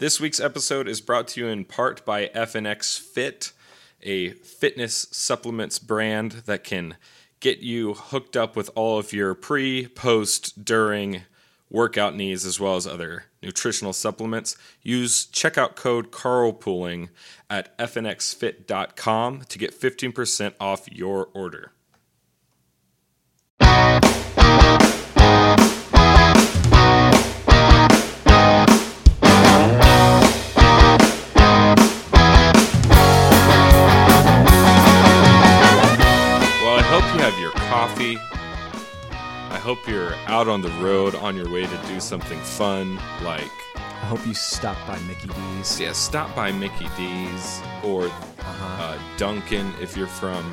This week's episode is brought to you in part by FNX Fit, a fitness supplements brand that can get you hooked up with all of your pre, post, during workout needs as well as other nutritional supplements. Use checkout code carlpooling at fnxfit.com to get 15% off your order. Hope you're out on the road on your way to do something fun, like I hope you stop by Mickey D's. yeah, stop by Mickey D's or uh, Dunkin' if you're from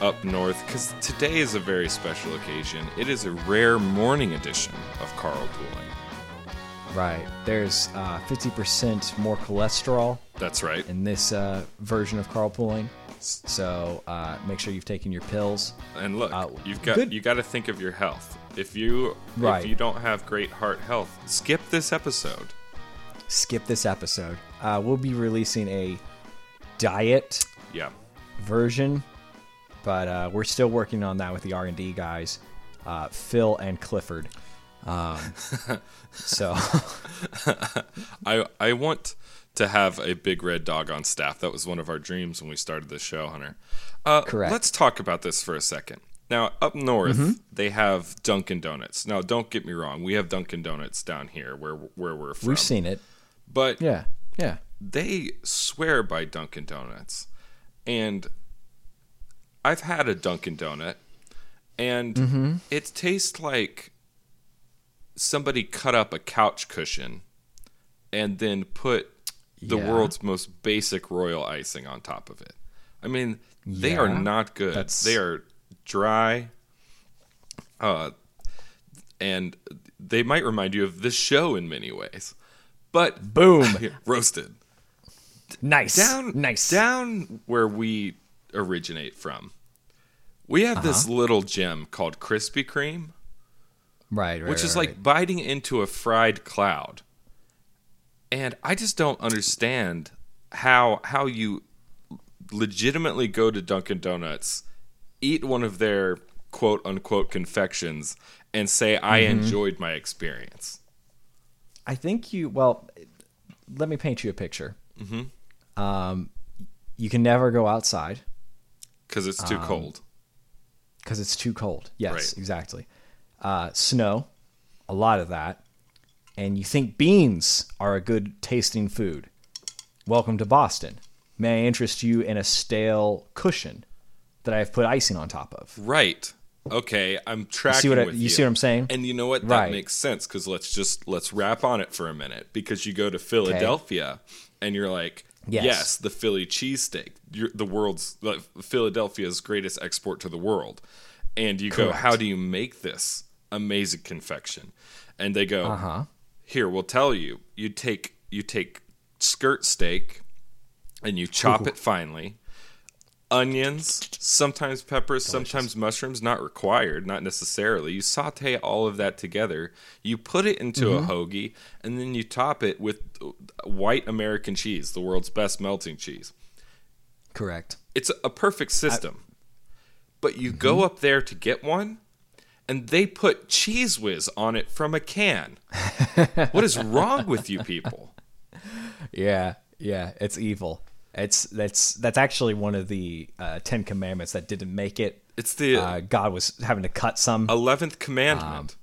up north, because today is a very special occasion. It is a rare morning edition of Carlpooling. Right. There's uh, 50% more cholesterol That's right. in this uh, version of carpooling. So uh, make sure you've taken your pills. And look, Uh, you've got good. you got to think of your health. If you Right. if you don't have great heart health, skip this episode. Skip this episode. Uh, we'll be releasing a diet Yeah. version, but uh, we're still working on that with the R&D guys, uh, Phil and Clifford. Um, so I I want to have a big red dog on staff. That was one of our dreams when we started this show, Hunter. Uh, Correct. Let's talk about this for a second. Now, up north, Mm-hmm. they have Dunkin' Donuts. Now, don't get me wrong, we have Dunkin' Donuts down here where where we're from. we've seen it. but Yeah. Yeah. they swear by Dunkin' Donuts, and I've had a Dunkin' Donut, and Mm-hmm. it tastes like somebody cut up a couch cushion and then put the Yeah. world's most basic royal icing on top of it. I mean, they are not good. that's- They are dry. Uh, and they might remind you of this show in many ways. But Boom. roasted Nice. down Nice. down where we originate from. We have this Uh-huh. little gem called Krispy Kreme, Right. Right. which is right, like biting into a fried cloud. And I just don't understand how how you legitimately go to Dunkin' Donuts, eat one of their quote unquote confections, and say I Mm-hmm. enjoyed my experience. I think you. Well, let me paint you a picture. Mm-hmm. Um, you can never go outside Because it's Um, too cold. because it's too cold. Yes, Right. exactly. Uh, snow, a lot of that, and you think beans are a good tasting food. Welcome to Boston. May I interest you in a stale cushion that I have put icing on top of? Right. Okay, I'm tracking see what I- you you. see what I'm saying? And you know what? That Right. makes sense because let's just let's wrap on it for a minute because you go to Philadelphia and you're like, yes, Yes. the Philly cheesesteak, the world's like, Philadelphia's greatest export to the world, and you go, how do you make this amazing confection? And they go, Uh huh. here we'll tell you you take you take skirt steak and you chop it finely onions sometimes peppers sometimes mushrooms not required not necessarily you saute all of that together you put it into Mm-hmm. a hoagie and then you top it with white american cheese the world's best melting cheese Correct. it's a perfect system but you Mm-hmm. go up there to get one and they put cheese whiz on it from a can what is wrong with you people Yeah, yeah, it's evil. It's that's that's actually one of the uh, Ten Commandments that didn't make it. it's the Uh, God was having to cut some. 11th commandment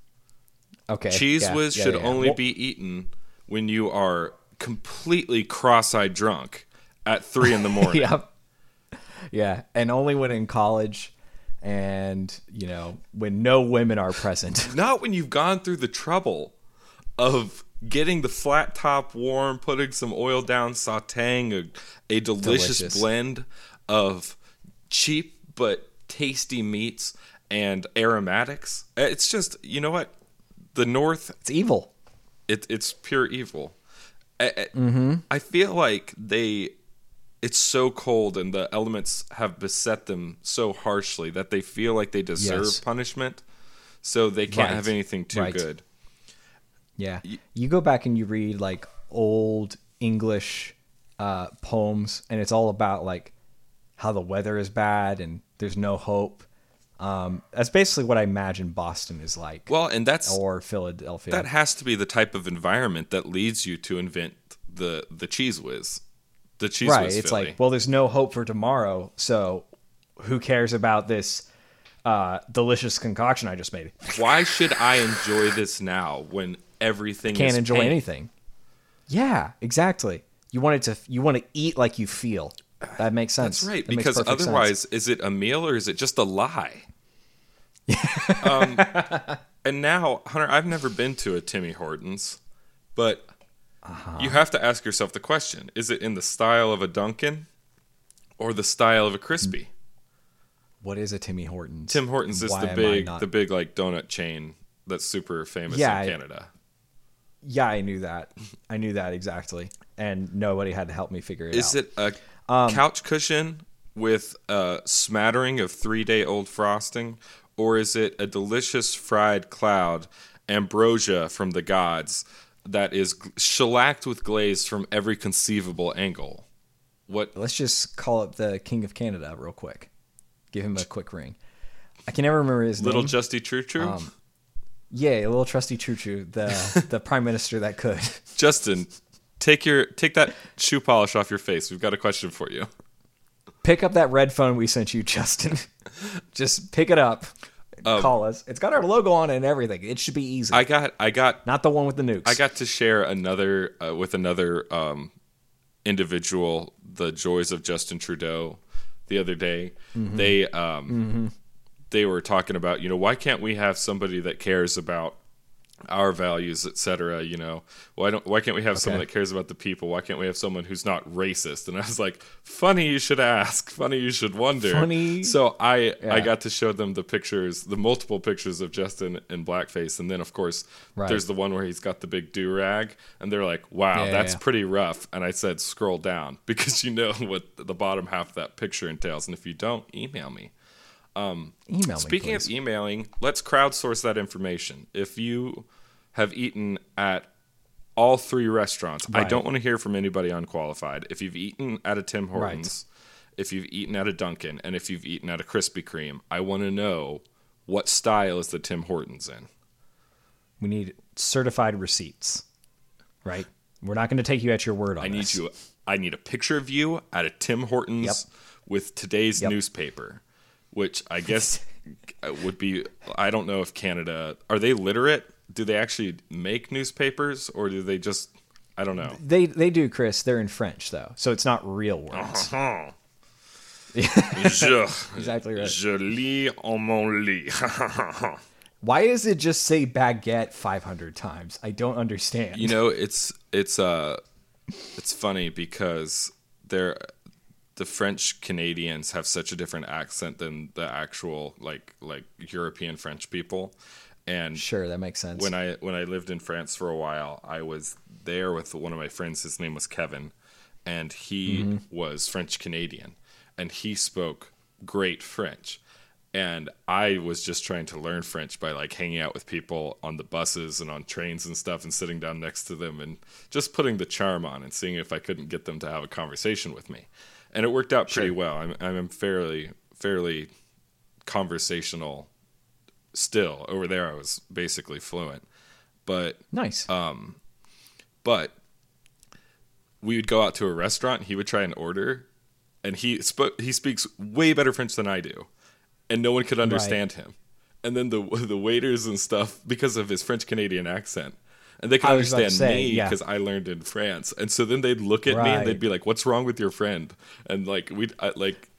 Okay, cheese yeah, whiz yeah, should yeah. only Well, be eaten when you are completely cross-eyed drunk at three in the morning Yep. Yeah, and only when in college, and you know when no women are present. not when you've gone through the trouble of getting the flat top warm putting some oil down sauteing a, a delicious, Delicious. blend of cheap but tasty meats and aromatics it's just you know what the north It's evil. it, it's pure evil. I, I- mm-hmm. I feel like they, it's so cold and the elements have beset them so harshly that they feel like they deserve Yes. punishment, so they can't Right. have anything too Right. good. Yeah. You go back and you read like old English uh, poems, and it's all about like how the weather is bad and there's no hope. Um, that's basically what I imagine Boston is like, Well, and that's or Philadelphia. that has to be the type of environment that leads you to invent the the cheese whiz, the cheese right. whiz. It's Philly. like, well, there's no hope for tomorrow, so who cares about this uh, delicious concoction I just made? why should I enjoy this now when everything Can't enjoy pain? anything. Yeah, exactly. You want it to. You want to eat like you feel. That makes sense. That's right, That because perfect sense. otherwise, is it a meal or is it just a lie? um, and now, Hunter, I've never been to a Timmy Hortons, but Uh-huh. you have to ask yourself the question: Is it in the style of a Dunkin' or the style of a Krispy? what is a Timmy Hortons? Tim Hortons is Why the big, not- the big like donut chain that's super famous Yeah, in Canada. Yeah, I knew that. I knew that exactly, and nobody had to help me figure it Is out. Is it a Um, couch cushion with a smattering of three day old frosting, or is it a delicious fried cloud, ambrosia from the gods, that is shellacked with glaze from every conceivable angle? What? Let's just call up the King of Canada real quick. Give him a quick ring. I can never remember his Little name. Little Justy True True? Um, yeah, a little trusty choo choo, the the prime minister that could. Justin, take your take that shoe polish off your face. We've got a question for you. Pick up that red phone we sent you, Justin. just pick it up. call us. It's got our logo on it and everything. It should be easy. Um, I got I got Not the one with the nukes. I got to share another uh, with another um, individual the joys of Justin Trudeau the other day. They um, they were talking about you know why can't we have somebody that cares about our values, etc. You know why don't why can't we have someone that cares about the people? Why can't we have someone who's not racist? And I was like, funny you should ask, funny you should wonder. Funny. So I I got to show them the pictures, the multiple pictures of Justin in blackface, and then of course Right. there's the one where he's got the big do rag, and they're like, "Wow, Yeah, that's yeah. pretty rough." And I said, "Scroll down because you know what the bottom half of that picture entails, and if you don't, email me." Um, Email me. Speaking of emailing, let's crowdsource that information. If you have eaten at all three restaurants, I don't want to hear from anybody unqualified. If you've eaten at a Tim Hortons, if you've eaten at a Dunkin', and if you've eaten at a Krispy Kreme, I want to know what style is the Tim Hortons in. we need certified receipts, right? We're not going to take you at your word on I need this. you. I need a picture of you at a Tim Hortons Yep. with today's Yep. newspaper, which I guess would be. I don't know if Canada are they literate. Do they actually make newspapers, or do they just? I don't know. They they do, Chris. They're in French though, so it's not real words. Uh-huh. Je, Exactly right. Je lis en mon lit. Why does it just say baguette 500 times? I don't understand. you know, it's it's uh, it's funny because they're the French Canadians have such a different accent than the actual like like European French people, and sure, that makes sense. when I when I lived in France for a while, I was there with one of my friends. His name was Kevin, and he Mm-hmm. was French Canadian, and he spoke great French. And I was just trying to learn French by like hanging out with people on the buses and on trains and stuff, and sitting down next to them and just putting the charm on and seeing if I couldn't get them to have a conversation with me. And it worked out pretty Sure. well. I'm I'm fairly fairly conversational still over there i was basically fluent but nice. Um, but we would go out to a restaurant he would try and order and he sp- he speaks way better french than i do and no one could understand him and then the the waiters and stuff because of his french canadian accent and they could I was about to understand say, me yeah. because I learned in France, and so then they'd look at me and they'd be like, "What's wrong with your friend?" And like we like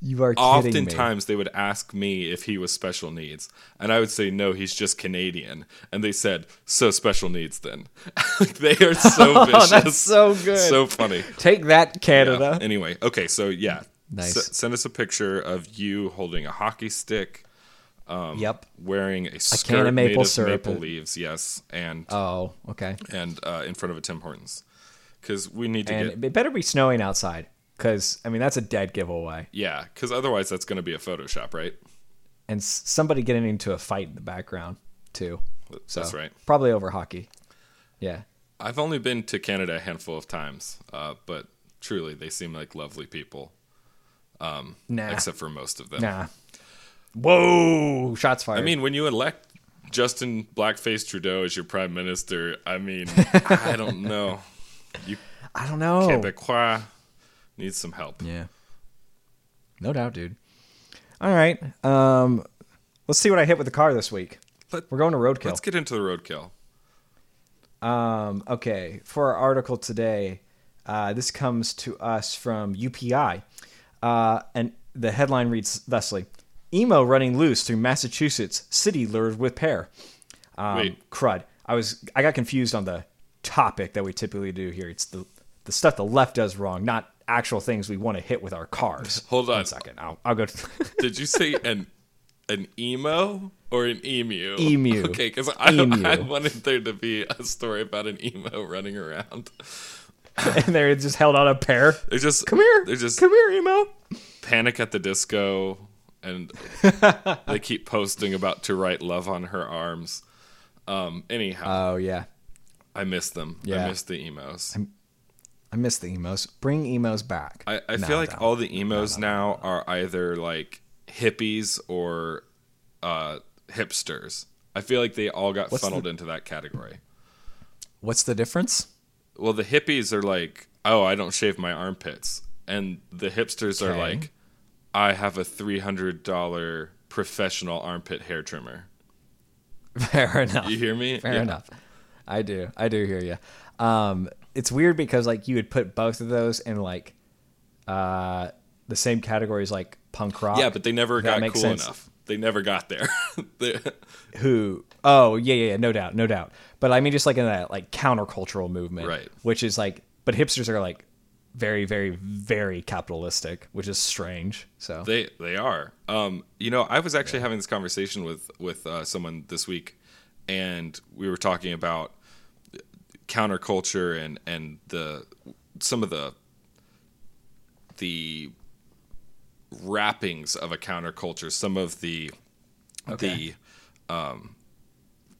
you are kidding me. oftentimes they would ask me if he was special needs and i would say no he's just canadian and they said so special needs then they are so vicious Oh, that's so good. so funny Take that, Yeah. Canada. anyway okay so yeah Nice. S- send us a picture of you holding a hockey stick yep. wearing a skirt of made maple of syrup. maple leaves yes and Oh, okay. and uh, in front of a tim hortons because we need to And get it better be snowing outside, because I mean that's a dead giveaway. yeah because otherwise that's going to be a photoshop right And s- somebody getting into a fight in the background too. So That's right. Probably over hockey. Yeah. I've only been to Canada a handful of times, uh, but truly, they seem like lovely people. Um, Nah. except for most of them. Nah. Whoa! Shots fired. I mean, when you elect Justin Blackface Trudeau as your prime minister, I mean, I don't know. You I don't know. Quebecois needs some help. Yeah. No doubt, dude. All right. Um, let's see what I hit with the car this week. Let, We're going to roadkill. let's get into the roadkill. Um, okay, for our article today, uh, this comes to us from UPI, uh, and the headline reads thusly: "Emo running loose through Massachusetts city lured with pear." Um, Wait. crud! I was I got confused on the topic that we typically do here. It's the the stuff the left does wrong, not actual things we want to hit with our cars. Hold on. One second. I'll, I'll go. To, Did you say an an emo or an emu? Emu. Okay, because I, Emu. I wanted there to be a story about an emo running around. and they're just held on a pear. They're just Come here. They're just come here, emo. panic at the disco, and they keep posting about to write love on her arms. Um. Anyhow, Oh yeah. I miss them. yeah. I miss the emos. I miss the emos. Bring emos back. I, I No, feel like all the emos now are either like hippies or uh, hipsters. I feel like they all got What's funneled the- into that category. What's the difference? Well, the hippies are like, oh, I don't shave my armpits, and the hipsters are like, I have a three hundred dollar professional armpit hair trimmer. Fair enough. You hear me? Fair Yeah. enough. I do. I do hear you. Um, it's weird because like you would put both of those in like uh, the same categories like punk rock. Yeah, but they never got cool sense. enough. They never got there. Who? Oh yeah, yeah, yeah. No doubt, no doubt. But I mean, just like in that like countercultural movement, Right. Which is like, but hipsters are like very, very, very capitalistic, which is strange. So They they are. Um, you know, I was actually having this conversation with with uh, someone this week, and we were talking about counterculture and and the some of the the wrappings of a counterculture, some of the Okay. the um,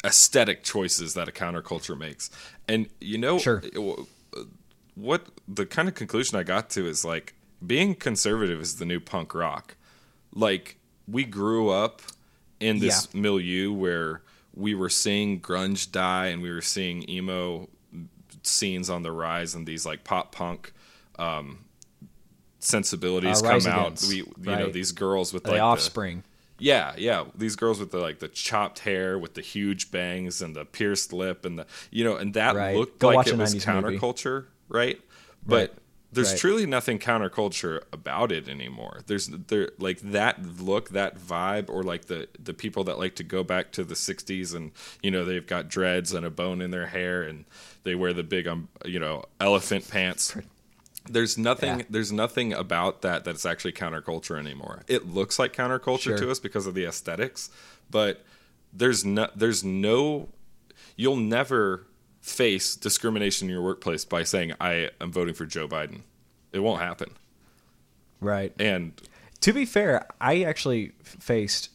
aesthetic choices that a counterculture makes, and you know, Sure. What the kind of conclusion I got to is like being conservative is the new punk rock. Like we grew up in this milieu where we were seeing grunge die and we were seeing emo scenes on the rise and these like pop punk um, sensibilities Uh, come out. We you know these girls with the like the, offspring. yeah, yeah. These girls with the like the chopped hair, with the huge bangs and the pierced lip, and the you know, and that Right. looked Go like it was 90s movie. Right? But Right. there's Right. truly nothing counterculture about it anymore. There's there like that look, that vibe, or like the the people that like to go back to the '60s and you know they've got dreads and a bone in their hair and they wear the big um you know elephant pants. There's nothing. Yeah. There's nothing about that that's actually counterculture anymore. It looks like counterculture Sure. to us because of the aesthetics, but there's no. There's no. You'll never face discrimination in your workplace by saying I am voting for Joe Biden. It won't happen. Right. And To be fair, I actually faced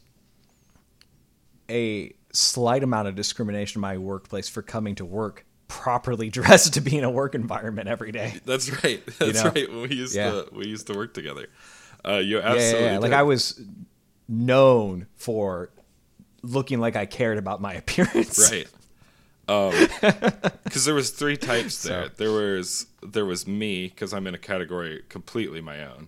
a slight amount of discrimination in my workplace for coming to work properly dressed to be in a work environment every day. that's right. That's know? right. We used Yeah. to we used to work together. Uh, you absolutely yeah, yeah. Like. I was known for looking like I cared about my appearance. right because there was three types there So- there was there was me because i'm in a category completely my own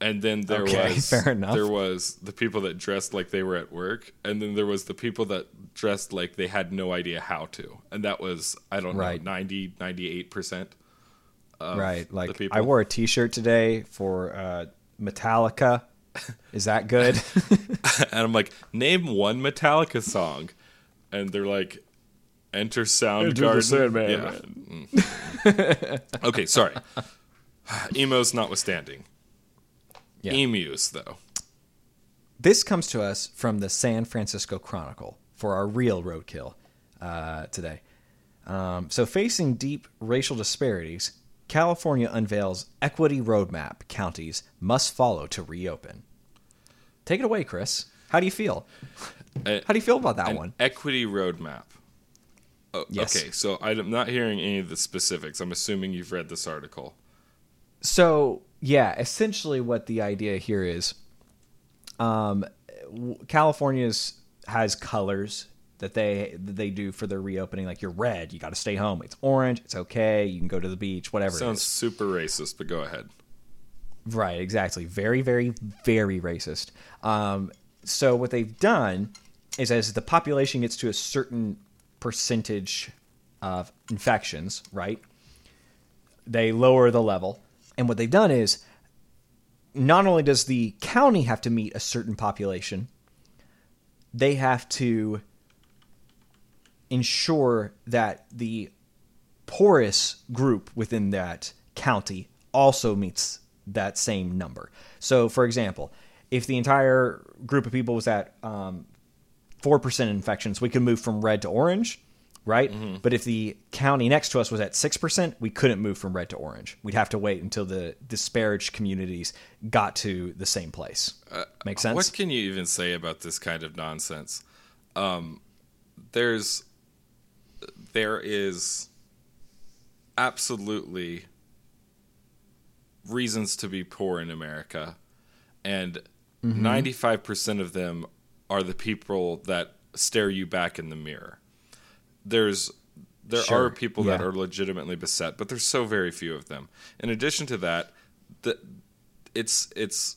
and then there Okay, was fair enough. there was the people that dressed like they were at work and then there was the people that dressed like they had no idea how to and that was i don't Right. know 90 98% of Right. the Like people. I wore a T-shirt today for uh, Metallica. Is that good? and i'm like name one metallica song and they're like enter soundgarden Sandman, yeah Mm. okay sorry emos notwithstanding Yeah. emus though This comes to us from the San Francisco Chronicle for our real roadkill uh, today. Um, so, facing deep racial disparities, California unveils equity roadmap counties must follow to reopen. Take it away, Chris. How do you feel? A- How do you feel about that an one? equity roadmap Oh, Yes. Okay, so I'm not hearing any of the specifics. I'm assuming you've read this article. So yeah, essentially what the idea here is, um, California's has colors that they that they do for their reopening. Like you're red, you got to stay home. It's orange, it's okay. You can go to the beach, whatever. Sounds super racist, but go ahead. Right, exactly. Very, very, very racist. Um, so what they've done is as the population gets to a certain percentage of infections, right? They lower the level. And what they've done is not only does the county have to meet a certain population, they have to ensure that the porous group within that county also meets that same number. So, for example, if the entire group of people was at um, 4% infections, we could move from red to orange, right? But if the county next to us was at 6%, we couldn't move from red to orange. We'd have to wait until the disparaged communities got to the same place. Make sense? What can you even say about this kind of nonsense? Um, there's, there is absolutely reasons to be poor in America, and Mm-hmm. 95% of them are the people that stare you back in the mirror. There's there Sure, are people that are legitimately beset, but there's so very few of them. In addition to that, the, it's it's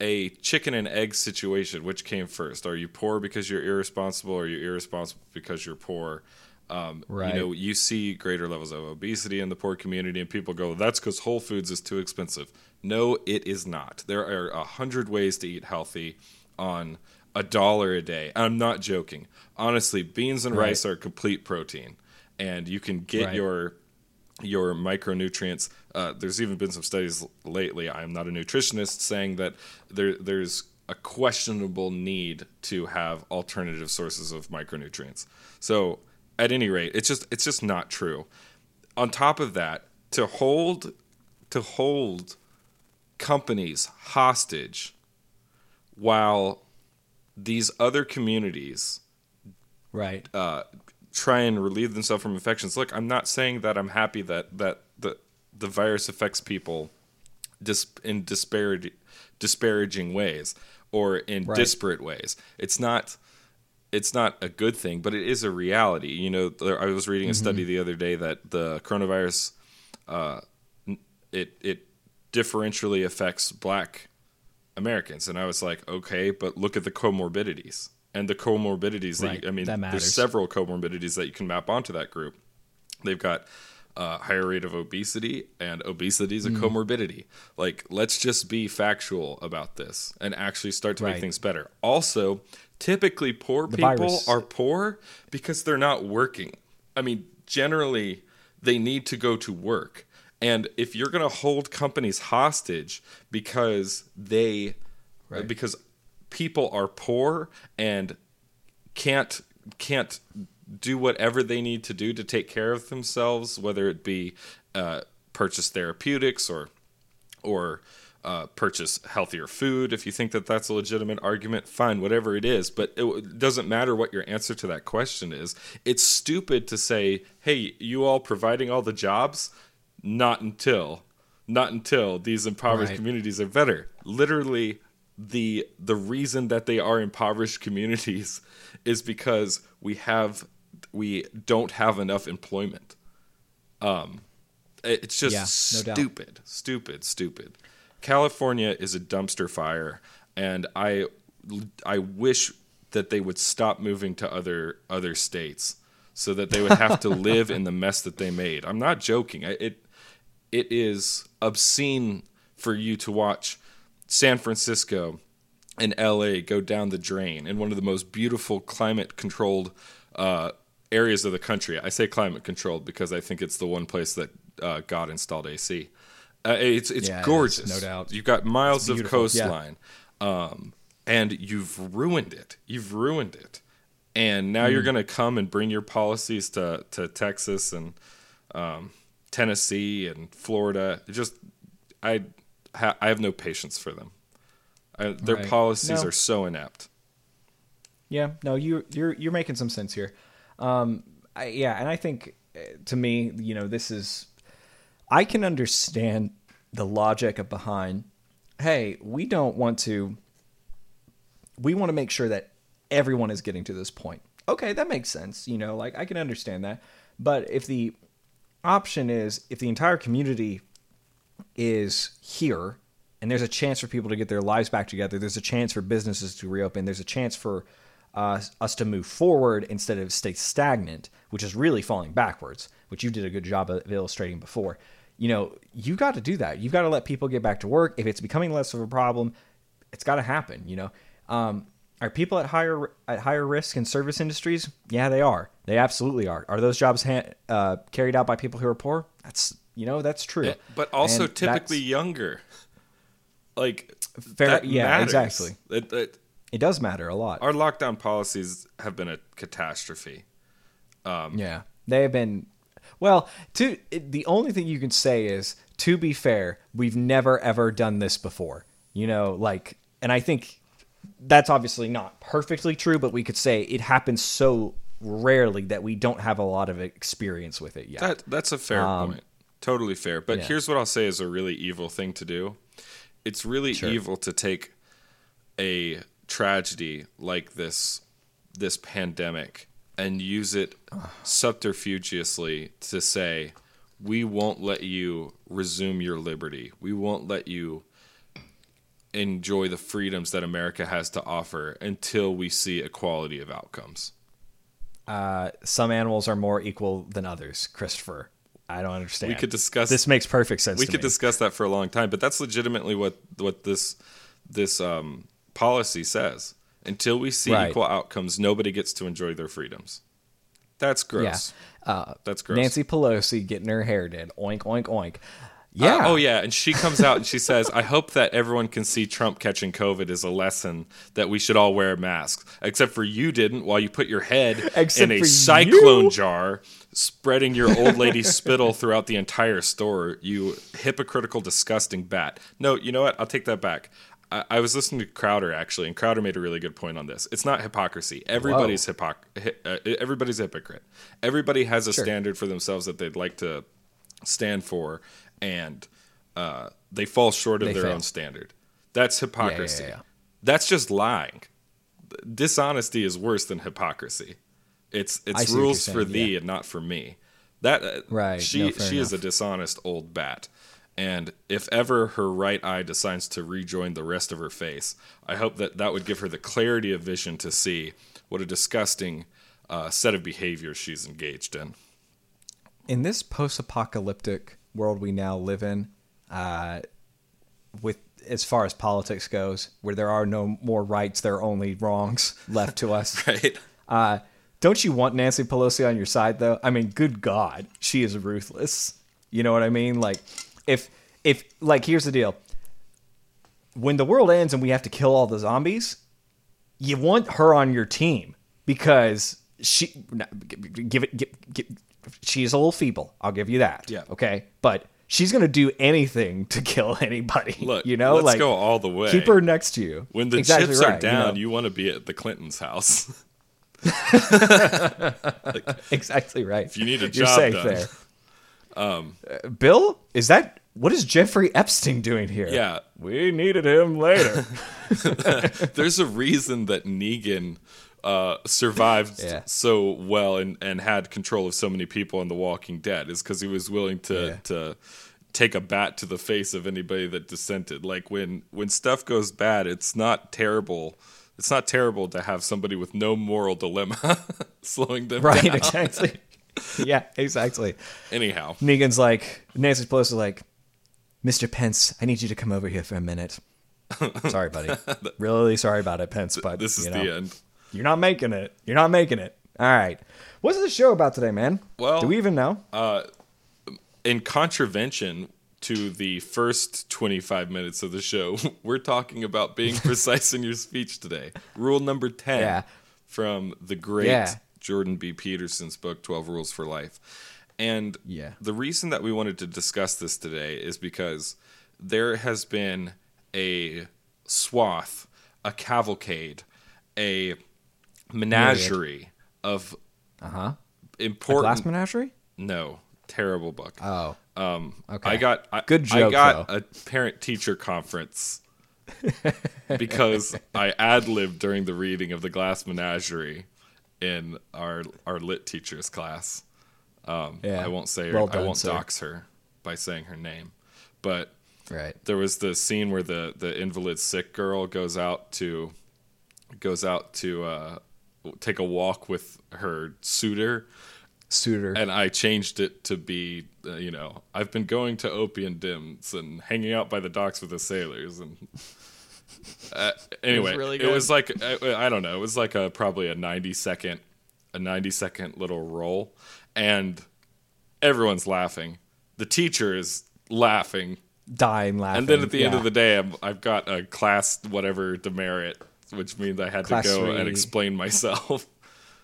a chicken and egg situation. Which came first? Are you poor because you're irresponsible, or are you irresponsible because you're poor? Um, Right. You know, you see greater levels of obesity in the poor community, and people go, "That's because Whole Foods is too expensive." No, it is not. There are a hundred ways to eat healthy on a dollar a day. I'm not joking. Honestly, beans and Right. rice are complete protein, and you can get Right. your your micronutrients. Uh, there's even been some studies lately. I'm not a nutritionist saying that there there's a questionable need to have alternative sources of micronutrients. So at any rate, it's just it's just not true. On top of that, to hold to hold companies hostage while these other communities right. uh, try and relieve themselves from infections. Look, I'm not saying that I'm happy that that the the virus affects people dis- in disparity, disparaging ways or in Right. disparate ways. It's not it's not a good thing, but it is a reality. You know, there, I was reading a study the other day that the coronavirus uh, it it differentially affects black Americans, and I was like, okay, but look at the comorbidities and the comorbidities. That Right, you, I mean, that there's several comorbidities that you can map onto that group. They've got a higher rate of obesity, and obesity Mm. is a comorbidity. Like, let's just be factual about this and actually start to make things better. Also, typically, poor The people virus- are poor because they're not working. I mean, generally, they need to go to work. And if you're going to hold companies hostage because they, Right. because people are poor and can't can't do whatever they need to do to take care of themselves, whether it be uh, purchase therapeutics or or uh, purchase healthier food. If you think that that's a legitimate argument, fine, whatever it is. But it doesn't matter what your answer to that question is. It's stupid to say, "Hey, you all providing all the jobs." Not until, not until these impoverished Right. communities are better. Literally, the the reason that they are impoverished communities is because we have we don't have enough employment. Um, it's just Yeah, no stupid, stupid, stupid. California is a dumpster fire, and I I wish that they would stop moving to other other states so that they would have to live in the mess that they made. I'm not joking. I- It it is obscene for you to watch San Francisco and LA go down the drain in one of the most beautiful climate controlled uh, areas of the country. I say climate controlled because I think it's the one place that uh, God installed AC. Uh, it's it's Yeah, gorgeous, no doubt. You've got miles of beautiful, yeah. coastline, um, and you've ruined it. You've ruined it, and now Hmm. you're going to come and bring your policies to to Texas and um, Tennessee and Florida. It just I ha- I have no patience for them. I, their Right. policies No. are so inept. Yeah, no, you you're you're making some sense here. Um, I, yeah, and I think uh, to me, you know, this is I can understand the logic behind. Hey, we don't want to. We want to make sure that everyone is getting to this point. Okay, that makes sense. You know, like I can understand that. But if the option is if the entire community is here and there's a chance for people to get their lives back together, there's a chance for businesses to reopen, there's a chance for uh, us to move forward instead of stay stagnant, which is really falling backwards, which you did a good job of illustrating before. You know, you got to do that. You've got to let people get back to work. If it's becoming less of a problem, it's got to happen. You know, um, are people at higher at higher risk in service industries? Yeah, they are. They absolutely are. Are those jobs ha- uh, carried out by people who are poor? That's you know that's true. Yeah, but also and typically younger. Like fair, yeah, matters. exactly. It, it, it, does matter a lot. Our lockdown policies have been a catastrophe. Um, yeah, they have been. Well, to the only thing you can say is, to be fair, we've never ever done this before. You know, like, and I think that's obviously not perfectly true, but we could say it happens so rarely that we don't have a lot of experience with it yet. That, that's a fair um, point. Totally fair. But yeah. here's what I'll say is a really evil thing to do. It's really sure. evil to take a tragedy like this this pandemic and use it subterfugiously to say we won't let you resume your liberty. We won't let you enjoy the freedoms that America has to offer until we see equality of outcomes. Uh, some animals are more equal than others, Christopher. I don't understand. We could discuss. This makes perfect sense. We could me. discuss that for a long time, but that's legitimately what what this this um, policy says. Until we see right. equal outcomes, nobody gets to enjoy their freedoms. That's gross. Yeah. Uh, that's gross. Nancy Pelosi getting her hair did. Oink oink oink. Uh, yeah. Uh, oh, yeah. And she comes out and she says, I hope that everyone can see Trump catching COVID as a lesson that we should all wear masks. Except for you didn't while you put your head Except in a cyclone you? jar, spreading your old lady spittle throughout the entire store. You hypocritical, disgusting bat. No, you know what? I'll take that back. I, I was listening to Crowder actually, and Crowder made a really good point on this. It's not hypocrisy. Everybody's hypoc- uh, everybody's a hypocrite. Everybody has a sure. standard for themselves that they'd like to stand for and uh, they fall short of they their fail. own standard. That's hypocrisy. Yeah, yeah, yeah. That's just lying. Dishonesty is worse than hypocrisy. It's it's rules for thee and not for me. That uh, right. She no, she enough. is a dishonest old bat. And if ever her right eye decides to rejoin the rest of her face, I hope that that would give her the clarity of vision to see what a disgusting uh, set of behaviors she's engaged in. In this post-apocalyptic world we now live in, uh, with as far as politics goes, where there are no more rights, there are only wrongs left to us. right. Uh, don't you want Nancy Pelosi on your side though? I mean, good God, she is ruthless. You know what I mean? Like, if if like here's the deal: when the world ends and we have to kill all the zombies, you want her on your team because she give it give, give, she's a little feeble. I'll give you that. Yeah. Okay. But she's gonna do anything to kill anybody. Look, you know, let's like go all the way. Keep her next to you. When the exactly chips right, are down, you, know? you want to be at the Clintons' house. like, exactly right. If you need a job You're safe done. there. Um, uh, Bill, is that what is Jeffrey Epstein doing here? Yeah, we needed him later. There's a reason that Negan uh, survived yeah. so well and, and had control of so many people in The Walking Dead is because he was willing to yeah. to take a bat to the face of anybody that dissented. Like when when stuff goes bad, it's not terrible. It's not terrible to have somebody with no moral dilemma slowing them right, down. Right, exactly. yeah, exactly. Anyhow, Negan's like Nancy Pelosi is like, Mr. Pence, I need you to come over here for a minute. sorry, buddy. really sorry about it, Pence. But this is you know. the end. You're not making it. You're not making it. All right. What's the show about today, man? Well, do we even know? Uh, in contravention to the first 25 minutes of the show, we're talking about being precise in your speech today. Rule number 10 yeah. from the great yeah. Jordan B. Peterson's book, 12 Rules for Life. And yeah. the reason that we wanted to discuss this today is because there has been a swath, a cavalcade, a menagerie of uh-huh. important. Glass Menagerie? no, terrible book. Oh. Um, Okay. I got I, Good I got though. a parent teacher conference because I ad libbed during the reading of the Glass Menagerie in our our lit teachers class. Um, Yeah. I won't say her, Well I won't sir. dox her by saying her name, but Right. there was the scene where the the invalid sick girl goes out to goes out to uh, take a walk with her suitor Suitor. and I changed it to be, uh, you know, I've been going to opium dens and hanging out by the docks with the sailors, and uh, anyway, really it was like I, I don't know, it was like a probably a ninety second, a ninety second little roll, and everyone's laughing. The teacher is laughing, Dying laughing. and then at the end of the day, I'm, I've got a class whatever demerit, which means I had Class to go three. and explain myself.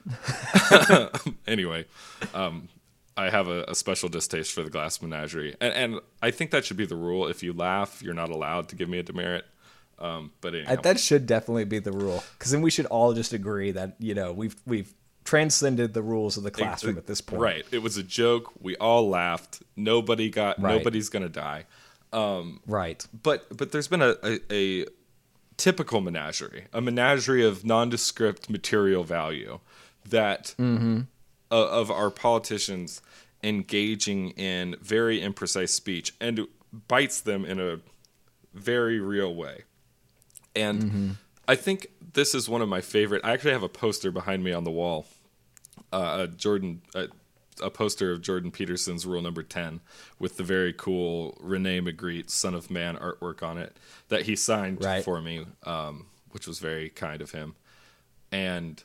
anyway, um, I have a, a special distaste for the glass menagerie, and, and I think that should be the rule. If you laugh, you're not allowed to give me a demerit. Um, but anyhow, Uh, that should definitely be the rule, because then we should all just agree that you know we've we've transcended the rules of the classroom at this point. right? It was a joke. We all laughed. Nobody got. Right. Nobody's gonna die. Right. but but there's been a, a, a typical menagerie, a menagerie of nondescript material value that Mm-hmm. o- of our politicians engaging in very imprecise speech and bites them in a very real way. And Mm-hmm. I think this is one of my favorite. I actually have a poster behind me on the wall. Uh, a Jordan, a, a poster of Jordan Peterson's Rule Number Ten with the very cool Rene Magritte Son of Man artwork on it that he signed Right. for me, um, which was very kind of him. And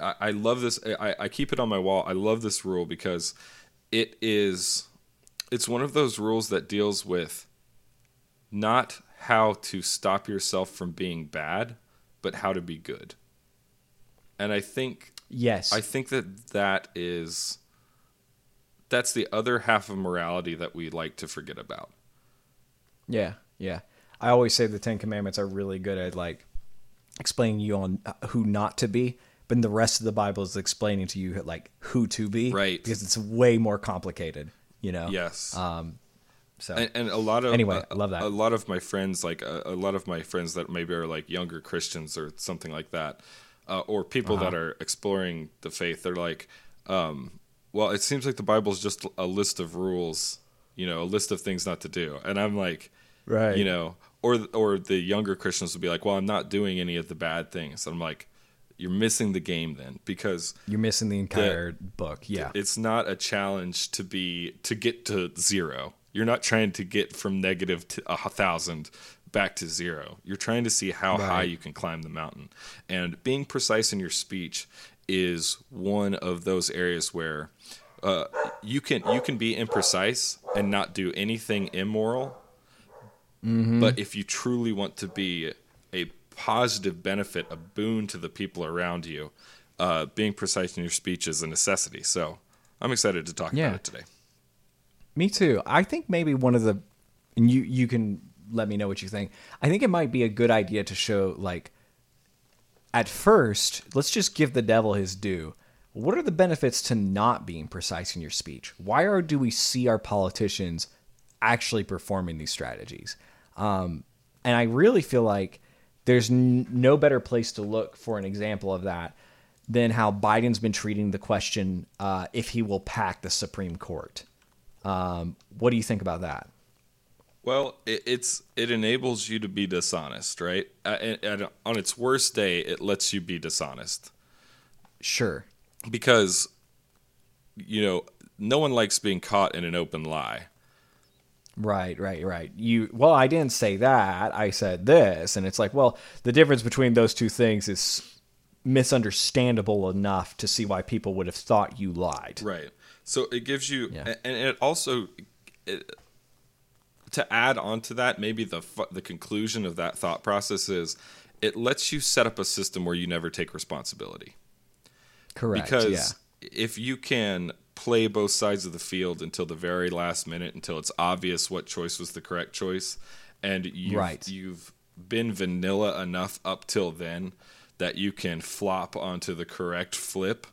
I, I love this. I, I keep it on my wall. I love this rule because it is. It's one of those rules that deals with not how to stop yourself from being bad, but how to be good. And I think Yes. I think that that is that's the other half of morality that we like to forget about. Yeah, yeah. I always say the Ten Commandments are really good at like explaining you on uh, who not to be, but the rest of the Bible is explaining to you like who to be, Right. Because it's way more complicated, you know. Yes. Um. So and, and a lot of Anyway, uh, I love that. A lot of my friends, like uh, a, a lot of my friends that maybe are like younger Christians or something like that, uh, or people that Uh-huh. are exploring the faith, they're like, um, well, it seems like the Bible's just a list of rules, you know, a list of things not to do, and I'm like, Right. you know, or or the younger Christians would be like, well, I'm not doing any of the bad things, and I'm like, you're missing the game then because you're missing the entire book. Yeah. it's not a challenge to be to get to zero. You're not trying to get from negative to a thousand back to zero. You're trying to see how high you can climb the mountain. And being precise in your speech is one of those areas where uh, you can you can be imprecise and not do anything immoral. But if you truly want to be a positive benefit, a boon to the people around you, uh, being precise in your speech is a necessity. So I'm excited to talk Yeah. about it today. Me too. I think maybe one of the, and you you can let me know what you think. I think it might be a good idea to show like, at first, let's just give the devil his due. What are the benefits to not being precise in your speech? Why are do we see our politicians actually performing these strategies? Um, and I really feel like there's n- no better place to look for an example of that than how Biden's been treating the question uh, if he will pack the Supreme Court. Um, what do you think about that? Well, it, it's it enables you to be dishonest, right? Uh, and, and on its worst day, it lets you be dishonest Sure. because you know no one likes being caught in an open lie. Right, right, right. You well, I didn't say that. I said this, and it's like, well, the difference between those two things is misunderstandable enough to see why people would have thought you lied. Right. So it gives you, Yeah. and it also, it, to add on to that, maybe the the conclusion of that thought process is, it lets you set up a system where you never take responsibility. Correct. Because yeah. if you can play both sides of the field until the very last minute, until it's obvious what choice was the correct choice, and you've, Right. you've been vanilla enough up till then that you can flop onto the correct flip,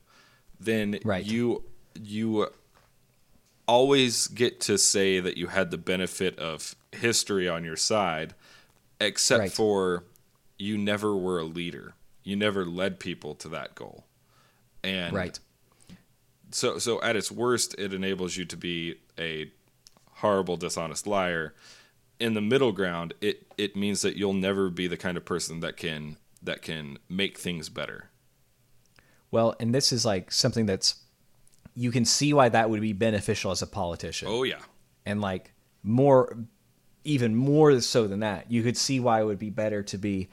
then Right. you you always get to say that you had the benefit of history on your side, except Right. for you never were a leader. You never led people to that goal. And Right. so so at its worst it enables you to be a horrible dishonest liar in the middle ground it it means that you'll never be the kind of person that can that can make things better Well, and this is like something that's you can see why that would be beneficial as a politician. oh yeah and like more even more so than that you could see why it would be better to be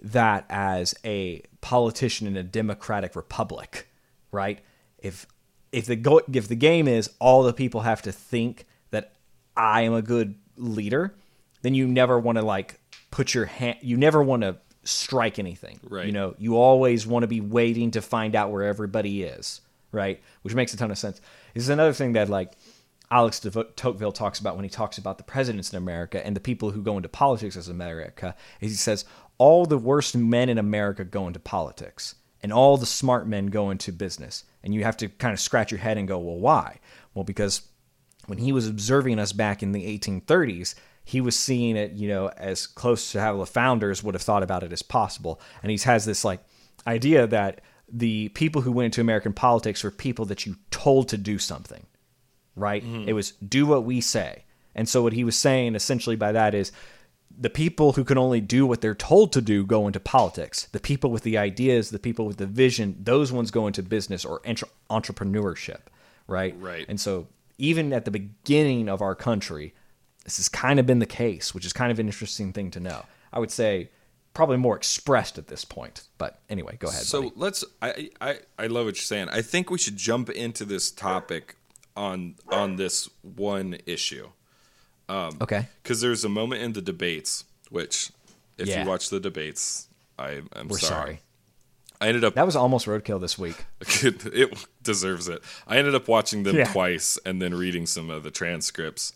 that as a politician in a democratic republic right if if the go if the game is all the people have to think that i am a good leader then you never want to like put your hand you never want to strike anything Right. you know you always want to be waiting to find out where everybody is right which makes a ton of sense this is another thing that like Alex de Tocqueville talks about when he talks about the presidents in America and the people who go into politics as America. Is he says all the worst men in America go into politics, and all the smart men go into business. And you have to kind of scratch your head and go, well, why? Well, because when he was observing us back in the 1830s, he was seeing it, you know, as close to how the founders would have thought about it as possible. And he has this like idea that the people who went into American politics were people that you told to do something right? Mm-hmm. It was do what we say. And so what he was saying essentially by that is the people who can only do what they're told to do go into politics. The people with the ideas, the people with the vision, those ones go into business or entre- entrepreneurship, right? Right. And so even at the beginning of our country, this has kind of been the case, which is kind of an interesting thing to know. I would say probably more expressed at this point. But anyway, go ahead. so buddy. let's I, I i love what you're saying i think we should jump into this topic on on this one issue Um, okay. because there's a moment in the debates which if Yeah. you watch the debates i am We're sorry. sorry. i ended up That was almost roadkill this week. it deserves it. I ended up watching them Yeah. twice and then reading some of the transcripts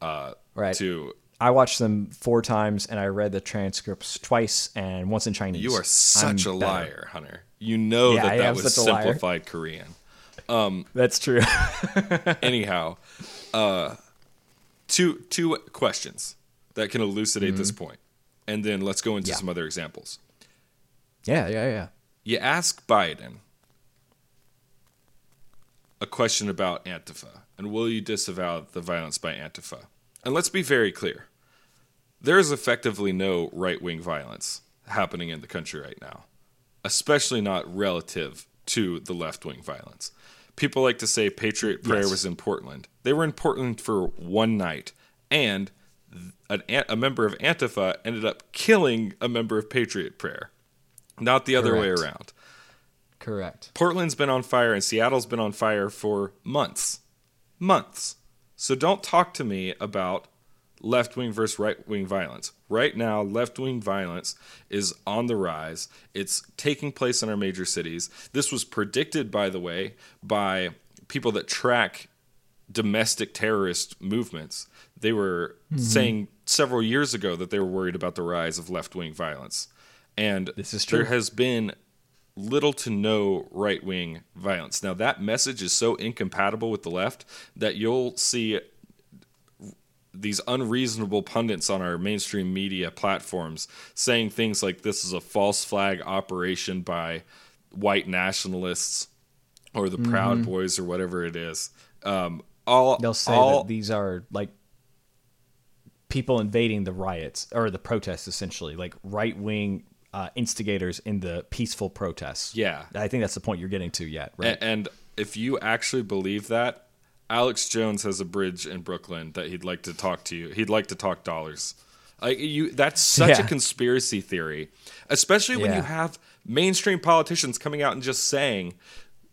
uh, Right. to. I watched them four times and I read the transcripts twice and once in Chinese. You are such I'm a better. liar, Hunter. You know Yeah, that I that was such a liar. simplified Korean. Um, That's true. Anyhow, uh, two two questions that can elucidate this point, and then let's go into Mm-hmm. Yeah. some other examples. yeah, yeah, yeah. You ask Biden a question about Antifa, and will you disavow the violence by Antifa? And let's be very clear there is effectively no right wing violence happening in the country right now, especially not relative to the left wing violence. People like to say Patriot Prayer Yes. was in Portland. They were in Portland for one night, and an, a member of Antifa ended up killing a member of Patriot Prayer, not the other way around. Correct. Portland's been on fire and Seattle's been on fire for months. Months. So don't talk to me about left wing versus right wing violence. Right now, left wing violence is on the rise. It's taking place in our major cities. This was predicted, by the way, by people that track domestic terrorist movements. They were mm-hmm. saying several years ago that they were worried about the rise of left wing violence. And This is there has been little to no right wing violence. Now, that message is so incompatible with the left that you'll see these unreasonable pundits on our mainstream media platforms saying things like this is a false flag operation by white nationalists or the Proud Boys or whatever it is. Um, all They'll say all, that these are like people invading the riots or the protests, essentially, like right wing uh, instigators in the peaceful protests. Yeah. I think that's the point you're getting to yet, right? And if you actually believe that, Alex Jones has a bridge in Brooklyn that he'd like to talk to you. He'd like to talk dollars. Like you, that's such a conspiracy theory, especially when you have mainstream politicians coming out and just saying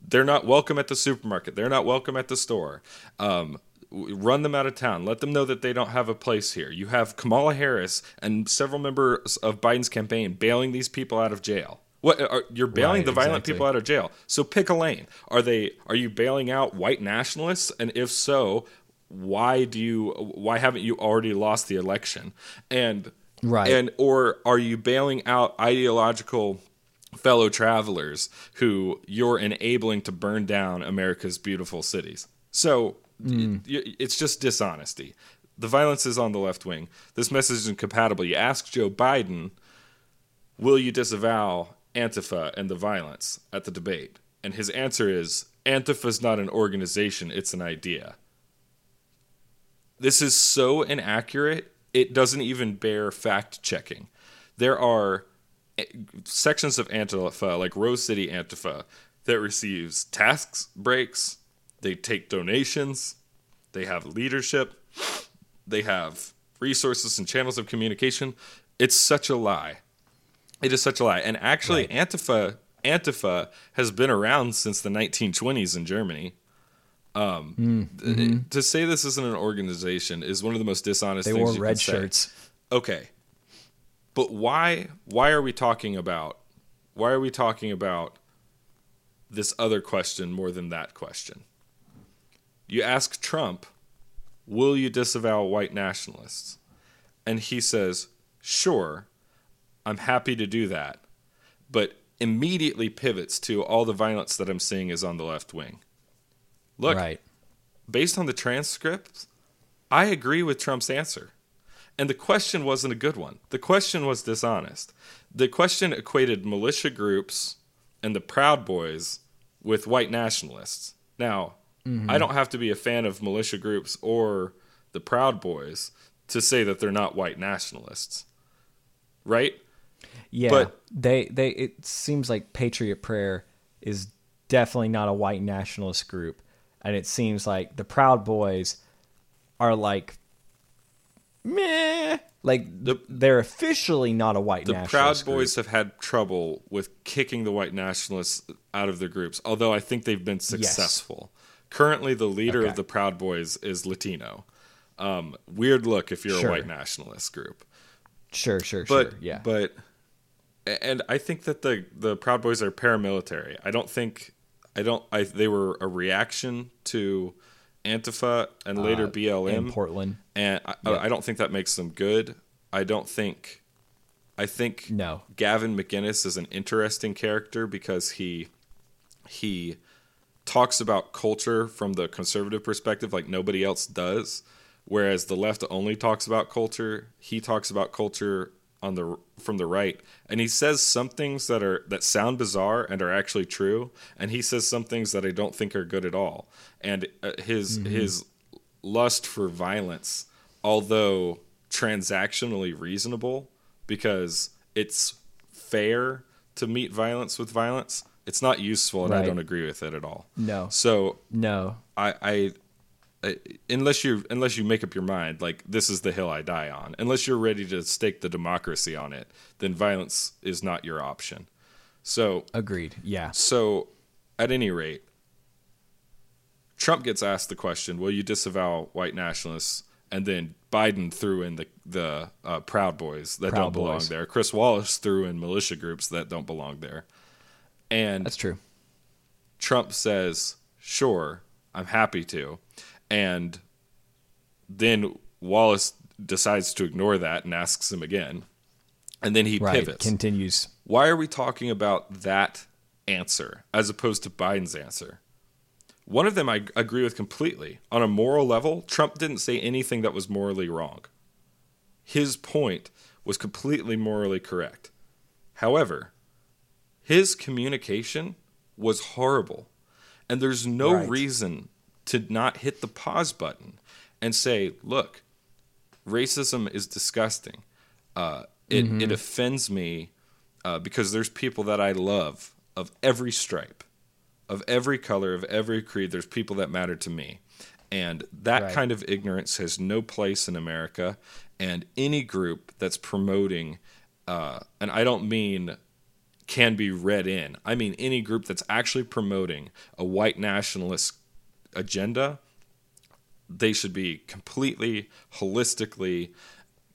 they're not welcome at the supermarket, they're not welcome at the store. Um, run them out of town. Let them know that they don't have a place here. You have Kamala Harris and several members of Biden's campaign bailing these people out of jail. What are, you're bailing Right, the violent exactly. people out of jail? So pick a lane. Are they? Are you bailing out white nationalists? And if so, why do you? Why haven't you already lost the election? And Right. And or are you bailing out ideological fellow travelers who you're enabling to burn down America's beautiful cities. So mm. it- it's just dishonesty. The violence is on the left wing. This message is incompatible. You ask Joe Biden, will you disavow Antifa and the violence at the debate? And his answer is Antifa is not an organization, it's an idea. This is so inaccurate, it doesn't even bear fact checking. There are eh, sections of Antifa, like Rose City Antifa, that receives tax breaks, they take donations, they have leadership, they have resources and channels of communication. It's such a lie. It is such a lie. And actually, Antifa Antifa has been around since the 1920s in Germany. Um, th- To say this isn't an organization is one of the most dishonest They things wore you red can say. shirts. Okay, but why? Why are we talking about? Why are we talking about this other question more than that question? You ask Trump, "Will you disavow white nationalists?" And he says, "Sure, I'm happy to do that," but immediately pivots to all the violence that I'm seeing is on the left wing. Look, right. based on the transcript, I agree with Trump's answer. And the question wasn't a good one. The question was dishonest. The question equated militia groups and the Proud Boys with white nationalists. Now, mm-hmm. I don't have to be a fan of militia groups or the Proud Boys to say that they're not white nationalists. Right? Yeah, But- they they it seems like Patriot Prayer is definitely not a white nationalist group, and it seems like the Proud Boys are like meh, like The- they're officially not a white nationalist group. The Proud Boys group. have had trouble with kicking the white nationalists out of their groups, although I think they've been successful. Currently, the leader Okay. of the Proud Boys is Latino. Um, weird look if you're Sure. a white nationalist group, Sure, sure, but sure. Yeah, but and I think that the the Proud Boys are paramilitary. I don't think I don't I they were a reaction to Antifa and later Uh, BLM in Portland. and I, Yeah. I don't think that makes them good. I don't think. I think No. Gavin McInnes is an interesting character because he he talks about culture from the conservative perspective like nobody else does, whereas the left only talks about culture. He talks about culture on the from the right, and he says some things that are that sound bizarre and are actually true, and he says some things that I don't think are good at all. And uh, his his lust for violence, although transactionally reasonable, because it's fair to meet violence with violence, it's not useful, and I don't agree with it at all. No. So no, I, I unless you unless you make up your mind like this is the hill I die on, unless you're ready to stake the democracy on it, then violence is not your option. So agreed. Yeah, so at any rate, Trump gets asked the question, "Will you disavow white nationalists?" And then Biden threw in the the uh, Proud Boys that Proud don't belong Boys. there. Chris Wallace threw in militia groups that don't belong there. And that's true. Trump says, "Sure, I'm happy to," and then Wallace decides to ignore that and asks him again, and then he Right. pivots. Continues. Why are we talking about that answer as opposed to Biden's answer? One of them I agree with completely. On a moral level, Trump didn't say anything that was morally wrong. His point was completely morally correct. However, his communication was horrible. And there's no Right. reason to not hit the pause button and say, look, racism is disgusting. Uh, it, it offends me uh, because there's people that I love of every stripe, of every color, of every creed. There's people that matter to me. And that Right. kind of ignorance has no place in America. And any group that's promoting, uh, and I don't mean can be read in, I mean any group that's actually promoting a white nationalist agenda, they should be completely, holistically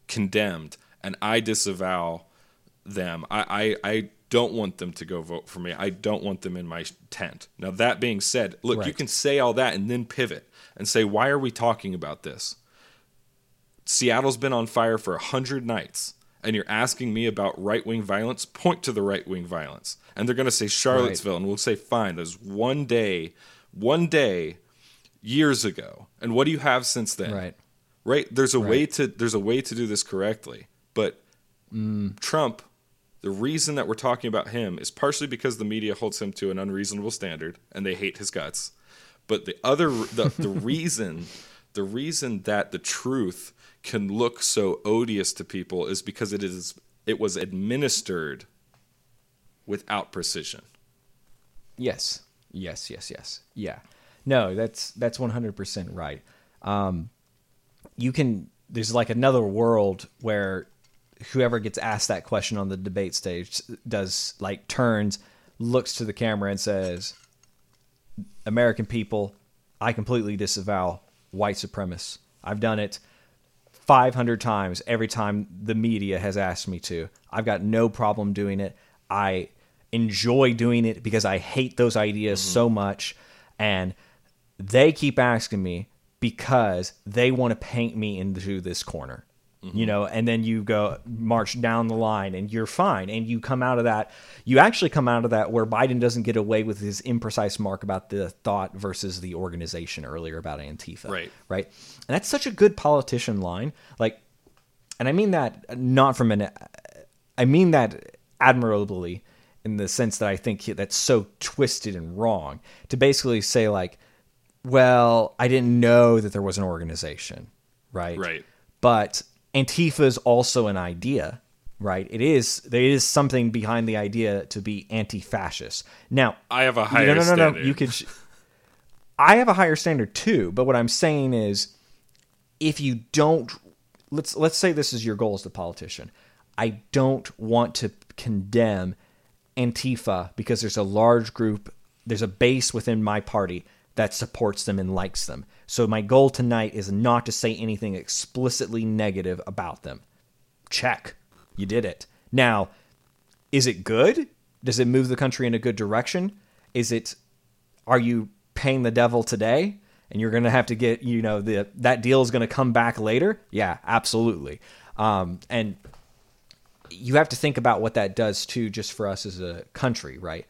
condemned. And I disavow them. I, I, I don't want them to go vote for me. I don't want them in my tent. Now, that being said, look, you can say all that and then pivot and say, why are we talking about this? Seattle's been on fire for a hundred nights, and you're asking me about right wing violence, point to the right wing violence. And they're going to say Charlottesville, and we'll say, fine, there's one day, one day years ago. And what do you have since then? Right. Right? There's a way to there's a way to do this correctly. But mm. Trump, the reason that we're talking about him is partially because the media holds him to an unreasonable standard and they hate his guts. But the other the, the reason the reason that the truth can look so odious to people is because it is it was administered without precision. Yes. Yes, yes, yes. Yeah. No, that's that's 100% right. Um you can there's like another world where whoever gets asked that question on the debate stage does like turns looks to the camera and says American people, I completely disavow white supremacists. I've done it 500 times every time the media has asked me to. I've got no problem doing it. I enjoy doing it because I hate those ideas so much. And they keep asking me because they want to paint me into this corner. You mm-hmm. know, and then you go march down the line and you're fine. And you come out of that, you actually come out of that where Biden doesn't get away with his imprecise mark about the thought versus the organization earlier about Antifa Right. right? And that's such a good politician line. Like, and I mean that not from an, I mean that admirably in the sense that I think that's so twisted and wrong to basically say like, well, I didn't know that there was an organization, right? Right. But Antifa is also an idea, right? It is there is something behind the idea to be anti-fascist. Now, I have a higher no, no, no, standard. no. You could. sh- I have a higher standard too, but what I'm saying is, if you don't, let's let's say this is your goal as a politician. I don't want to condemn Antifa because there's a large group, there's a base within my party that supports them and likes them. So my goal tonight is not to say anything explicitly negative about them. Check. You did it. Now, is it good? Does it move the country in a good direction? Is it are you paying the devil today and you're to have to get, you know, the that deal is to come back later? Yeah, absolutely. Um and you have to think about what that does too just for us as a country, right?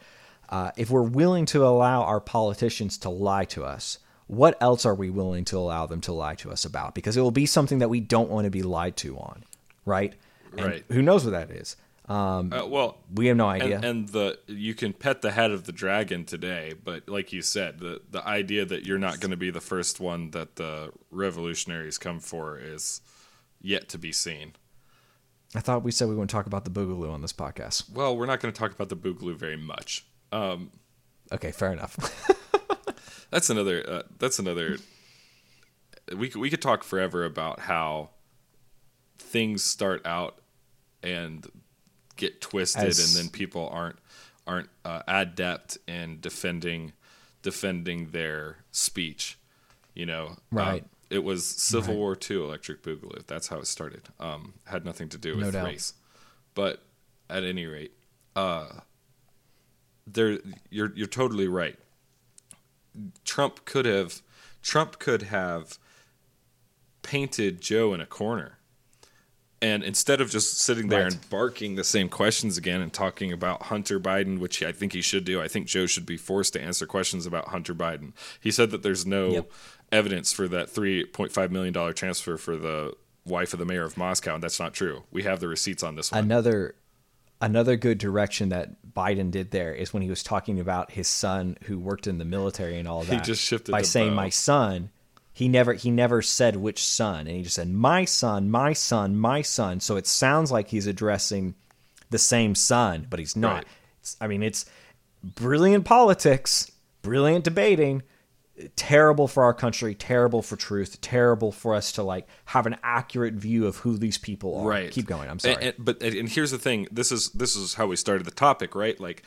Uh, if we're willing to allow our politicians to lie to us, what else are we willing to allow them to lie to us about? Because it will be something that we don't want to be lied to on, right? And Right. Who knows what that is? Um, Uh, well, we have no idea. And, and the you can pet the head of the dragon today, but like you said, the the idea that you're not going to be the first one that the revolutionaries come for is yet to be seen. I thought we said we wouldn't talk about the Boogaloo on this podcast. Well, we're not going to talk about the Boogaloo very much. Um, Okay, fair enough. that's another. Uh, that's another. We could, we could talk forever about how things start out and get twisted, As- and then people aren't aren't uh, adept in defending defending their speech. You know, Right. Uh, it was Civil Right. War II, Electric Boogaloo. That's how it started. Um, had nothing to do with doubt. race, but at any rate, uh, there you're you're totally right. Trump could have Trump could have painted Joe in a corner. And instead of just sitting there Right. and barking the same questions again and talking about Hunter Biden, which I think he should do, I think Joe should be forced to answer questions about Hunter Biden. He said that there's no Yep. evidence for that $3.5 million transfer for the wife of the mayor of Moscow, and that's not true. We have the receipts on this one. another another good direction that Biden did there is when he was talking about his son who worked in the military and all of He just shifted by saying bow. my son. He never he never said which son, and he just said my son, my son, my son. So it sounds like he's addressing the same son, but he's not. Right. It's, I mean, it's brilliant politics, brilliant debating. Terrible for our country, terrible for truth, terrible for us to like have an accurate view of who these people are. right Keep going. I'm And- sorry. and- but and here's the thing this is this is how we started the topic right like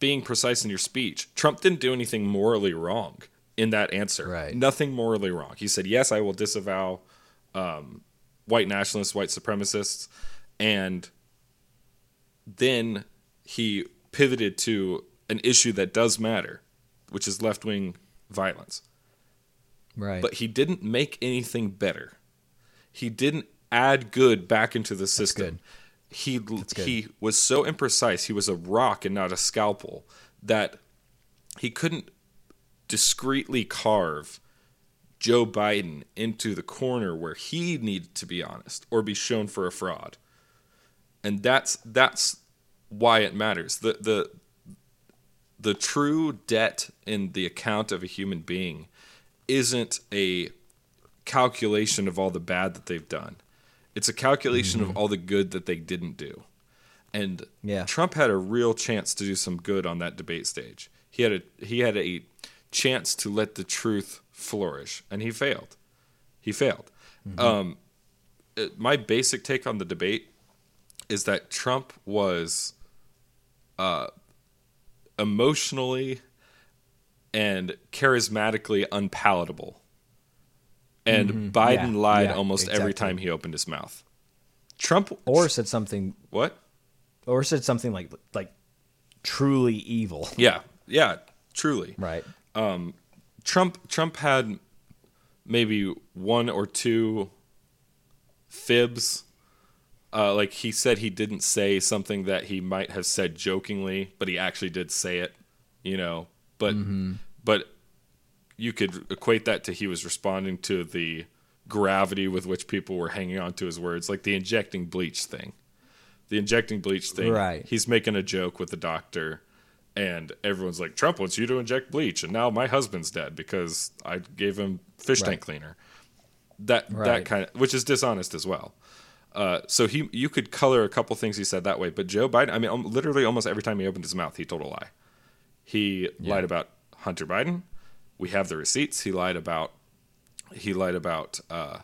being precise in your speech trump didn't do anything morally wrong in that answer Right. nothing morally wrong he said yes i will disavow um, white nationalists white supremacists and then he pivoted to an issue that does matter which is left-wing violence right. but he didn't make anything better. He didn't add good back into the system. he he was so imprecise. He was a rock and not a scalpel that he couldn't discreetly carve Joe Biden into the corner where he needed to be honest or be shown for a fraud. And that's that's why it matters. The the the true debt in the account of a human being isn't a calculation of all the bad that they've done. It's a calculation of all the good that they didn't do. And Yeah. Trump had a real chance to do some good on that debate stage. He had a he had a chance to let the truth flourish, and he failed. He failed. Um, it- my basic take on the debate is that Trump was uh, emotionally and charismatically unpalatable, and Biden Mm-hmm. Yeah, lied yeah, almost every time he opened his mouth. Trump Or said something what? or said something like like truly evil. Yeah, yeah, truly. Right. Trump Trump had maybe one or two fibs. Uh, like he said he didn't say something that he might have said jokingly, but he actually did say it, you know. But but you could equate that to he was responding to the gravity with which people were hanging on to his words, like the injecting bleach thing. The injecting bleach thing. Right. He's making a joke with the doctor and everyone's like, Trump wants you to inject bleach, and now my husband's dead because I gave him fish Right. tank cleaner. That that kind of, which is dishonest as well. Uh, so he, you could color a couple things he said that way, but Joe Biden, I mean, um, literally almost every time he opened his mouth, he told a lie. He lied about Hunter Biden. We have the receipts. He lied about. He lied about uh,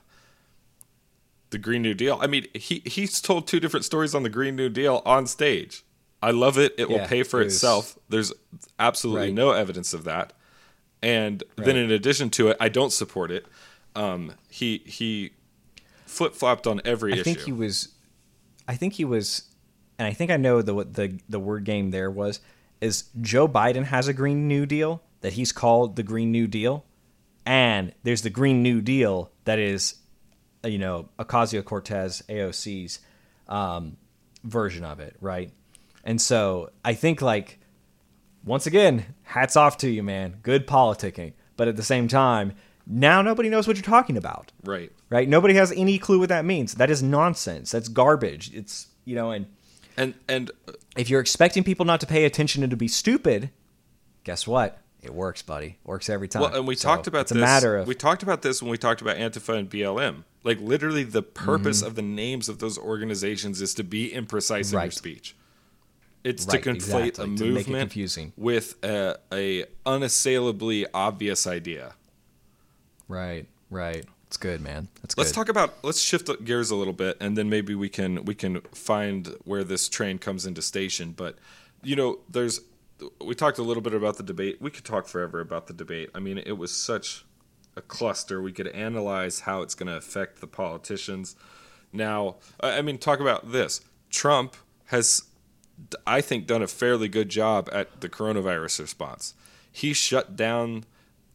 the Green New Deal. I mean, he he's told two different stories on the Green New Deal on stage. I love it. It will pay for it itself. There's absolutely Right. no evidence of that. And then in addition to it, I don't support it. Um, he he flip flopped on every I issue. think he was I think he was and I think I know the what the the word game there was is Joe Biden has a green new deal that he's called the green new deal and there's the green new deal that is you know Ocasio-Cortez AOC's um, version of it, right? And so I think like once again, hats off to you, man. Good politicking. But at the same time, now nobody knows what you're talking about right. right? Nobody has any clue what that means. That is nonsense. That's garbage. It's you know, and And and if you're expecting people not to pay attention and to be stupid, guess what? It works, buddy. Works every time. Well, and we So talked about it's this. a matter of we talked about this when we talked about Antifa and BLM. Like literally, the Mm-hmm. purpose of the names of those organizations is to be imprecise in your speech. It's Right, to conflate exactly, a to make it movement confusing. with a, a unassailably obvious idea. Right, right. It's good, man. That's Let's good. talk about. Let's shift gears a little bit, and then maybe we can we can find where this train comes into station. But you know, there's we talked a little bit about the debate. We could talk forever about the debate. I mean, it was such a cluster. We could analyze how it's going to affect the politicians. Now, I I mean, talk about this. Trump has, I think, done a fairly good job at the coronavirus response. He shut down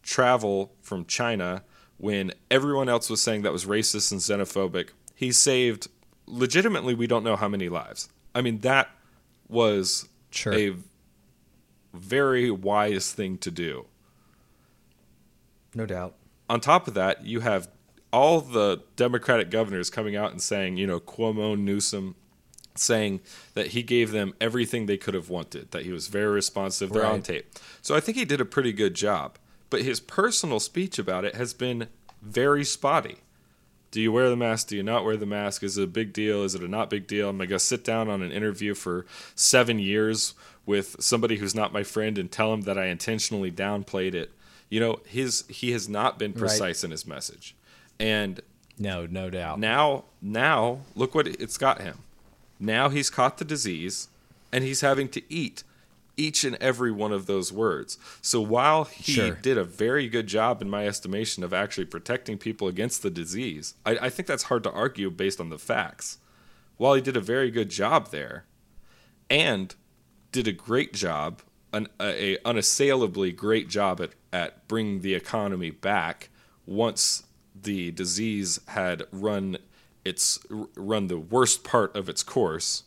travel from China when everyone else was saying that was racist and xenophobic. He saved, legitimately, we don't know how many lives. I mean, that was Sure. a very wise thing to do. no doubt. On top of that, you have all the Democratic governors coming out and saying, you know, Cuomo, Newsom, saying that he gave them everything they could have wanted, that he was very responsive. They're on tape. So I think he did a pretty good job. But his personal speech about it has been very spotty. Do you wear the mask? Do you not wear the mask? Is it a big deal? Is it a not big deal? Am I going to sit down on an interview for seven years with somebody who's not my friend and tell him that I intentionally downplayed it? You know, his he has not been precise in his message. And No, no doubt. now now look what it's got him now he's caught the disease and he's having to eat each and every one of those words so while he Sure. did a very good job in my estimation of actually protecting people against the disease I, I think that's hard to argue based on the facts while he did a very good job there and did a great job an a, a unassailably great job at, at bringing the economy back once the disease had run it's run the worst part of its course.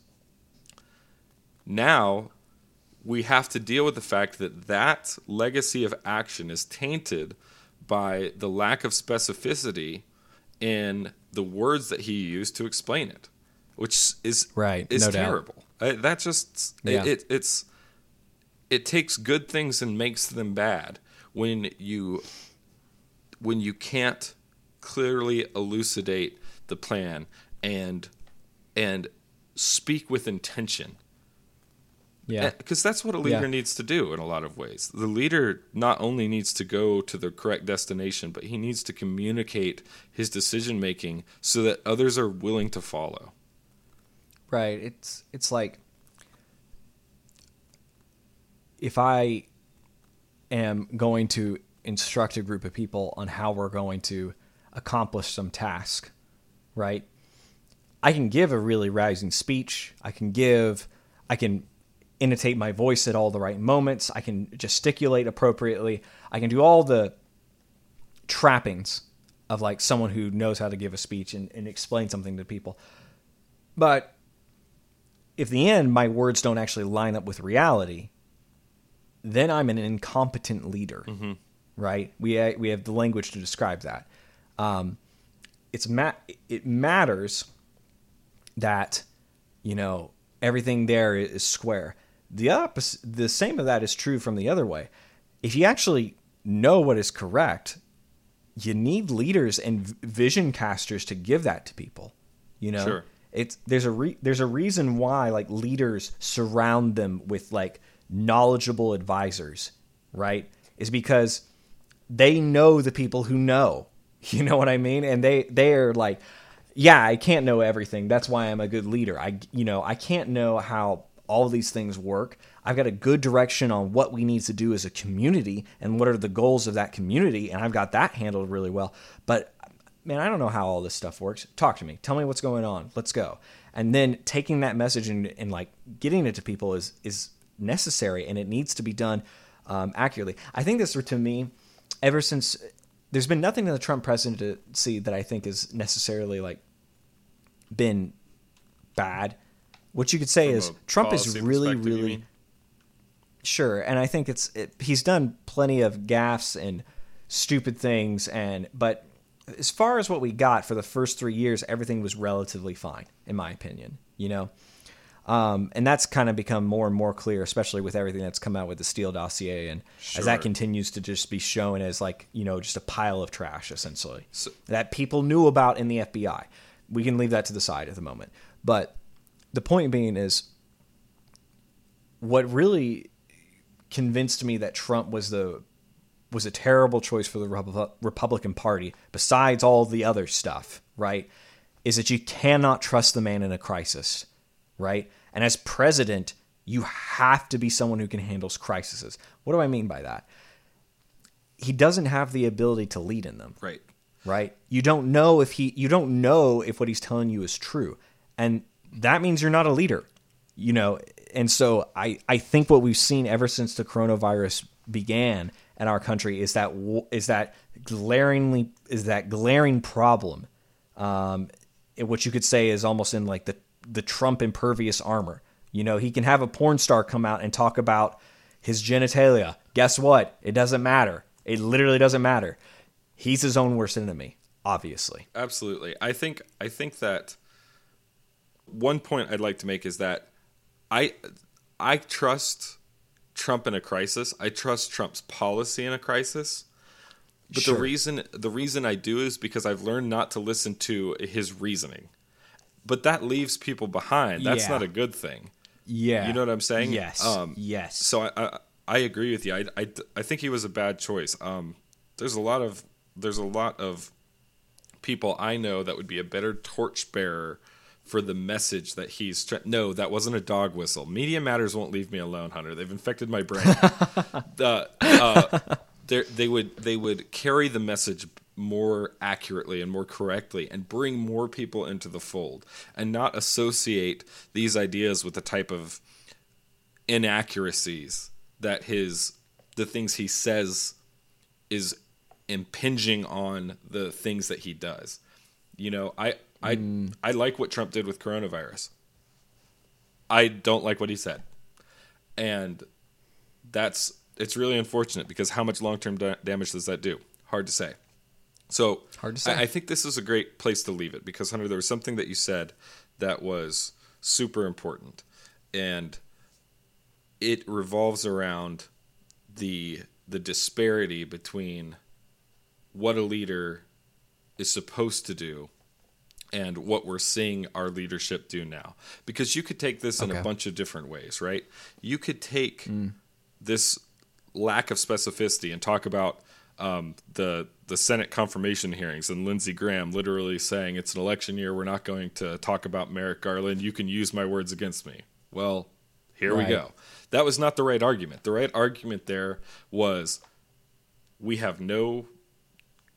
Now we have to deal with the fact that that legacy of action is tainted by the lack of specificity in the words that he used to explain it, which is Right, is no terrible. Uh, that just Yeah. it, it it's it takes good things and makes them bad when you when you can't clearly elucidate the plan and and speak with intention Yeah. because that's what a leader Yeah. needs to do in a lot of ways. The leader not only needs to go to the correct destination, but he needs to communicate his decision making so that others are willing to follow. Right. It's it's like if I am going to instruct a group of people on how we're going to accomplish some task, right? I can give a really rousing speech. I can give I can intonate my voice at all the right moments. I can gesticulate appropriately. I can do all the trappings of like someone who knows how to give a speech and, and explain something to people. But if the end my words don't actually line up with reality, then I'm an incompetent leader, right? We uh, we have the language to describe that. Um, it's ma- it matters that you know everything there is square. The opposite, the same of that is true from the other way. If you actually know what is correct, you need leaders and vision casters to give that to people. You know, Sure. it's there's a re- there's a reason why like leaders surround them with like knowledgeable advisors, right? Is because they know the people who know. You know what I mean? And they they are like, yeah, I can't know everything. That's why I'm a good leader. I you know, I can't know how all these things work. I've got a good direction on what we need to do as a community and what are the goals of that community and I've got that handled really well. But man, I don't know how all this stuff works. Talk to me. Tell me what's going on. Let's go. And then taking that message and, and like getting it to people is is necessary and it needs to be done um, accurately. I think this, to me, ever since there's been nothing in the Trump presidency that I think is necessarily like been bad. What you could say From is Trump is really, really? Sure, and I think it's it, he's done plenty of gaffes and stupid things, and but as far as what we got for the first three years, everything was relatively fine, in my opinion. You know, um, and that's kind of become more and more clear, especially with everything that's come out with the Steele dossier, and as that continues to just be shown as like you know just a pile of trash, essentially So- that people knew about in the FBI. We can leave that to the side at the moment, but the point being is what really convinced me that Trump was the was a terrible choice for the Repu- Republican Party besides all the other stuff, right? Is that you cannot trust the man in a crisis, right? And as president, you have to be someone who can handle crises. What do I mean by that? He doesn't have the ability to lead in them Right. right? You don't know if he you don't know if what he's telling you is true. And that means you're not a leader. You know, and so I I think what we've seen ever since the coronavirus began in our country is that is that glaringly is that glaring problem um what you could say is almost in like the the Trump impervious armor. You know, he can have a porn star come out and talk about his genitalia. Guess what? It doesn't matter. It literally doesn't matter. He's his own worst enemy, obviously. Absolutely. I think I think that one point I'd like to make is that I I trust Trump in a crisis. I trust Trump's policy in a crisis. But Sure. the reason the reason I do is because I've learned not to listen to his reasoning. But that leaves people behind. That's Yeah. not a good thing. Yeah. You know what I'm saying? Yes. Um, yes. So I, I I agree with you. I, I, I think he was a bad choice. Um, there's a lot of there's a lot of people I know that would be a better torchbearer for the message that he's. Tra- no, that wasn't a dog whistle. Media Matters won't leave me alone, Hunter. They've infected my brain. the, uh, they would they would carry the message more accurately and more correctly and bring more people into the fold and not associate these ideas with the type of inaccuracies that his the things he says is impinging on the things that he does. You know, I I hmm. I like what Trump did with coronavirus. I don't like what he said, and that's it's really unfortunate because how much long term da- damage does that do? Hard to say. So Hard to say. I, I think this is a great place to leave it because Hunter, there was something that you said that was super important, and it revolves around the the disparity between what a leader is supposed to do and what we're seeing our leadership do now. Because you could take this in a bunch of different ways, right? You could take this lack of specificity and talk about um, the the Senate confirmation hearings and Lindsey Graham literally saying it's an election year. We're not going to talk about Merrick Garland. You can use my words against me. Well, here Right. we go. That was not the right argument. The right argument there was we have no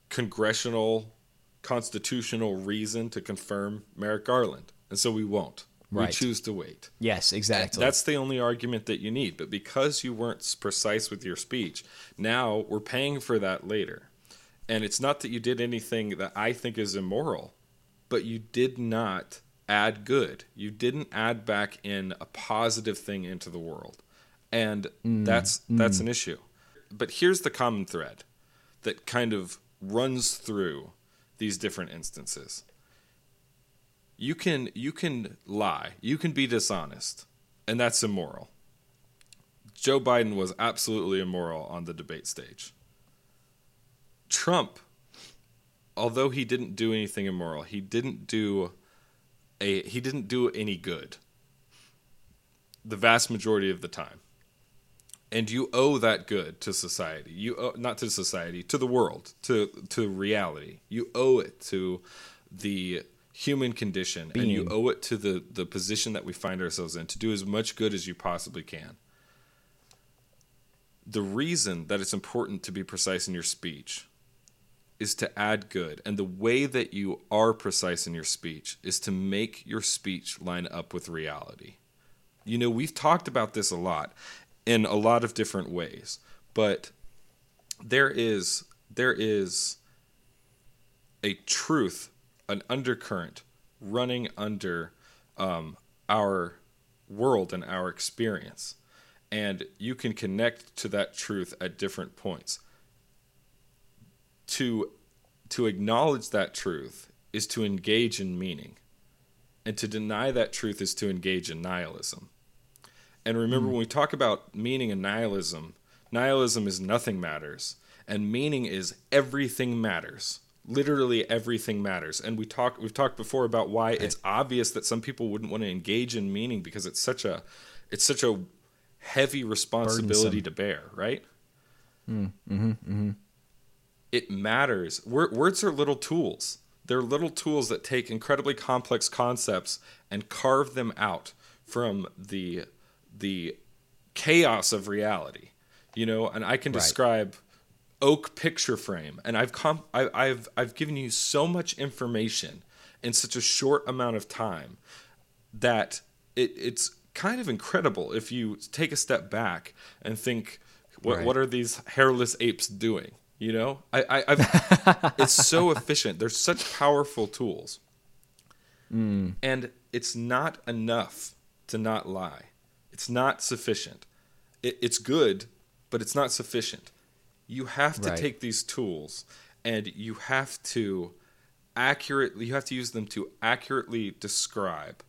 congressional constitutional reason to confirm Merrick Garland, and so we won't. We choose to wait. Yes, exactly. That's the only argument that you need. But because you weren't precise with your speech, now we're paying for that later. And it's not that you did anything that I think is immoral, but you did not add good. You didn't add back in a positive thing into the world. And mm, that's mm. that's an issue. But here's the common thread that kind of runs through these different instances. You can you can lie. You can be dishonest. And that's immoral. Joe biden was absolutely immoral on the debate stage. Trump although he didn't do anything immoral he didn't do a he didn't do any good the vast majority of the time and you owe that good to society. You owe, not to society to the world to to reality. You owe it to the human condition. And you owe it to the the position that we find ourselves in to do as much good as you possibly can. The reason that it's important to be precise in your speech is to add good. And the way that you are precise in your speech is to make your speech line up with reality. You know, we've talked about this a lot in a lot of different ways, but there is there is a truth, an undercurrent running under um, our world and our experience. And you can connect to that truth at different points. To, to acknowledge that truth is to engage in meaning. And to deny that truth is to engage in nihilism. And remember, hmm. when we talk about meaning and nihilism, nihilism is nothing matters, and meaning is everything matters. Literally everything matters. And we talk we've talked before about why it's obvious that some people wouldn't want to engage in meaning because it's such a it's such a heavy responsibility Burdensome. to bear, right? Hmm, mm-hmm, mm-hmm. It matters. Wor- words are little tools. They're little tools that take incredibly complex concepts and carve them out from the the chaos of reality. You know, and I can Right. describe oak picture frame, and I've com- I, I've I've given you so much information in such a short amount of time that it, it's kind of incredible if you take a step back and think, what Right. what are these hairless apes doing? You know, I, I I've, it's so efficient. They're such powerful tools, mm. and it's not enough to not lie. It's not sufficient. It, it's good, but it's not sufficient. You have to Right. take these tools and you have to accurately you have to use them to accurately describe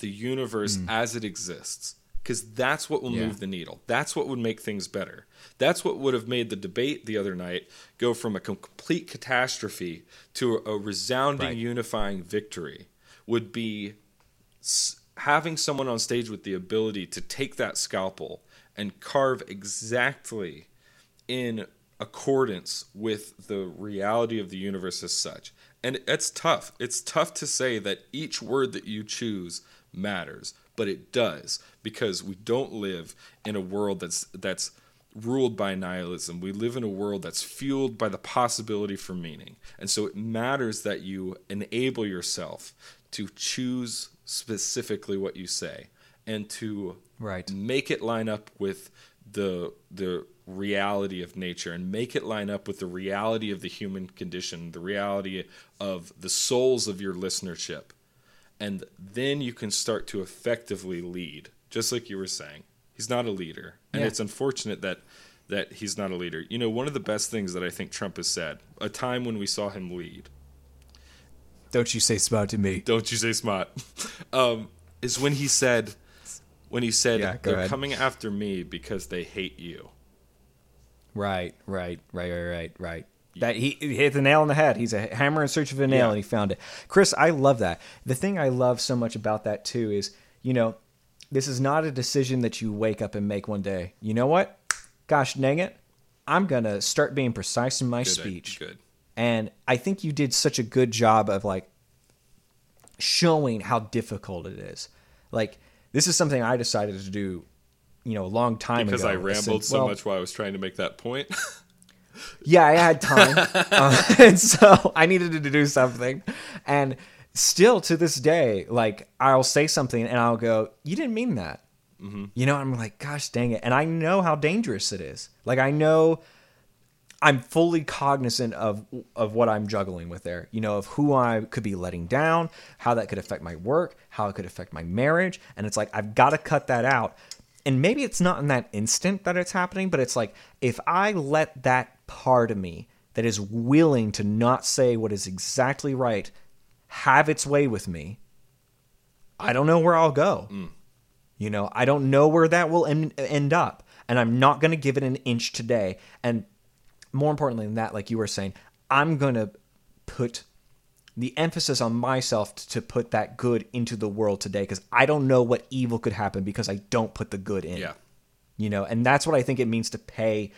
the universe mm. as it exists because that's what will Yeah. move the needle that's what would make things better that's what would have made the debate the other night go from a complete catastrophe to a, a resounding Right. unifying victory would be s- having someone on stage with the ability to take that scalpel and carve exactly in accordance with the reality of the universe as such. And it's tough. It's tough to say that each word that you choose matters, but it does because we don't live in a world that's that's ruled by nihilism. We live in a world that's fueled by the possibility for meaning. And so it matters that you enable yourself to choose specifically what you say and to Right. make it line up with the the reality of nature and make it line up with the reality of the human condition, the reality of the souls of your listenership. And then you can start to effectively lead, just like you were saying. He's not a leader. And Yeah. it's unfortunate that that he's not a leader. You know, one of the best things that I think Trump has said, a time when we saw him lead, Don't you say smart to me. don't you say smart, um, is when he said, when he said, Yeah, they're ahead. coming after me because they hate you. Right, right, right, right, right, right. That he, he hit the nail on the head. He's a hammer in search of a nail, Yeah. and he found it. Chris, I love that. The thing I love so much about that too is, you know, this is not a decision that you wake up and make one day. You know what? Gosh dang it, I'm gonna start being precise in my Good, speech. Good. And I think you did such a good job of like showing how difficult it is. Like this is something I decided to do, you know, a long time Because ago. Because I rambled so Well, much while I was trying to make that point. Yeah, I had time, uh, and so I needed to do something. And still to this day, like I'll say something and I'll go, "You didn't mean that." You know, I'm like, "Gosh, dang it!" And I know how dangerous it is. Like I know, I'm fully cognizant of of what I'm juggling with there. You know, of who I could be letting down, how that could affect my work, how it could affect my marriage, and it's like I've got to cut that out. And maybe it's not in that instant that it's happening, but it's like if I let that part of me that is willing to not say what is exactly right have its way with me, I don't know where I'll go. Mm. You know, I don't know where that will end, end up. And I'm not going to give it an inch today. And more importantly than that, like you were saying, I'm going to put the emphasis on myself to put that good into the world today because I don't know what evil could happen because I don't put the good in. yeah. You know, and that's what I think it means to pay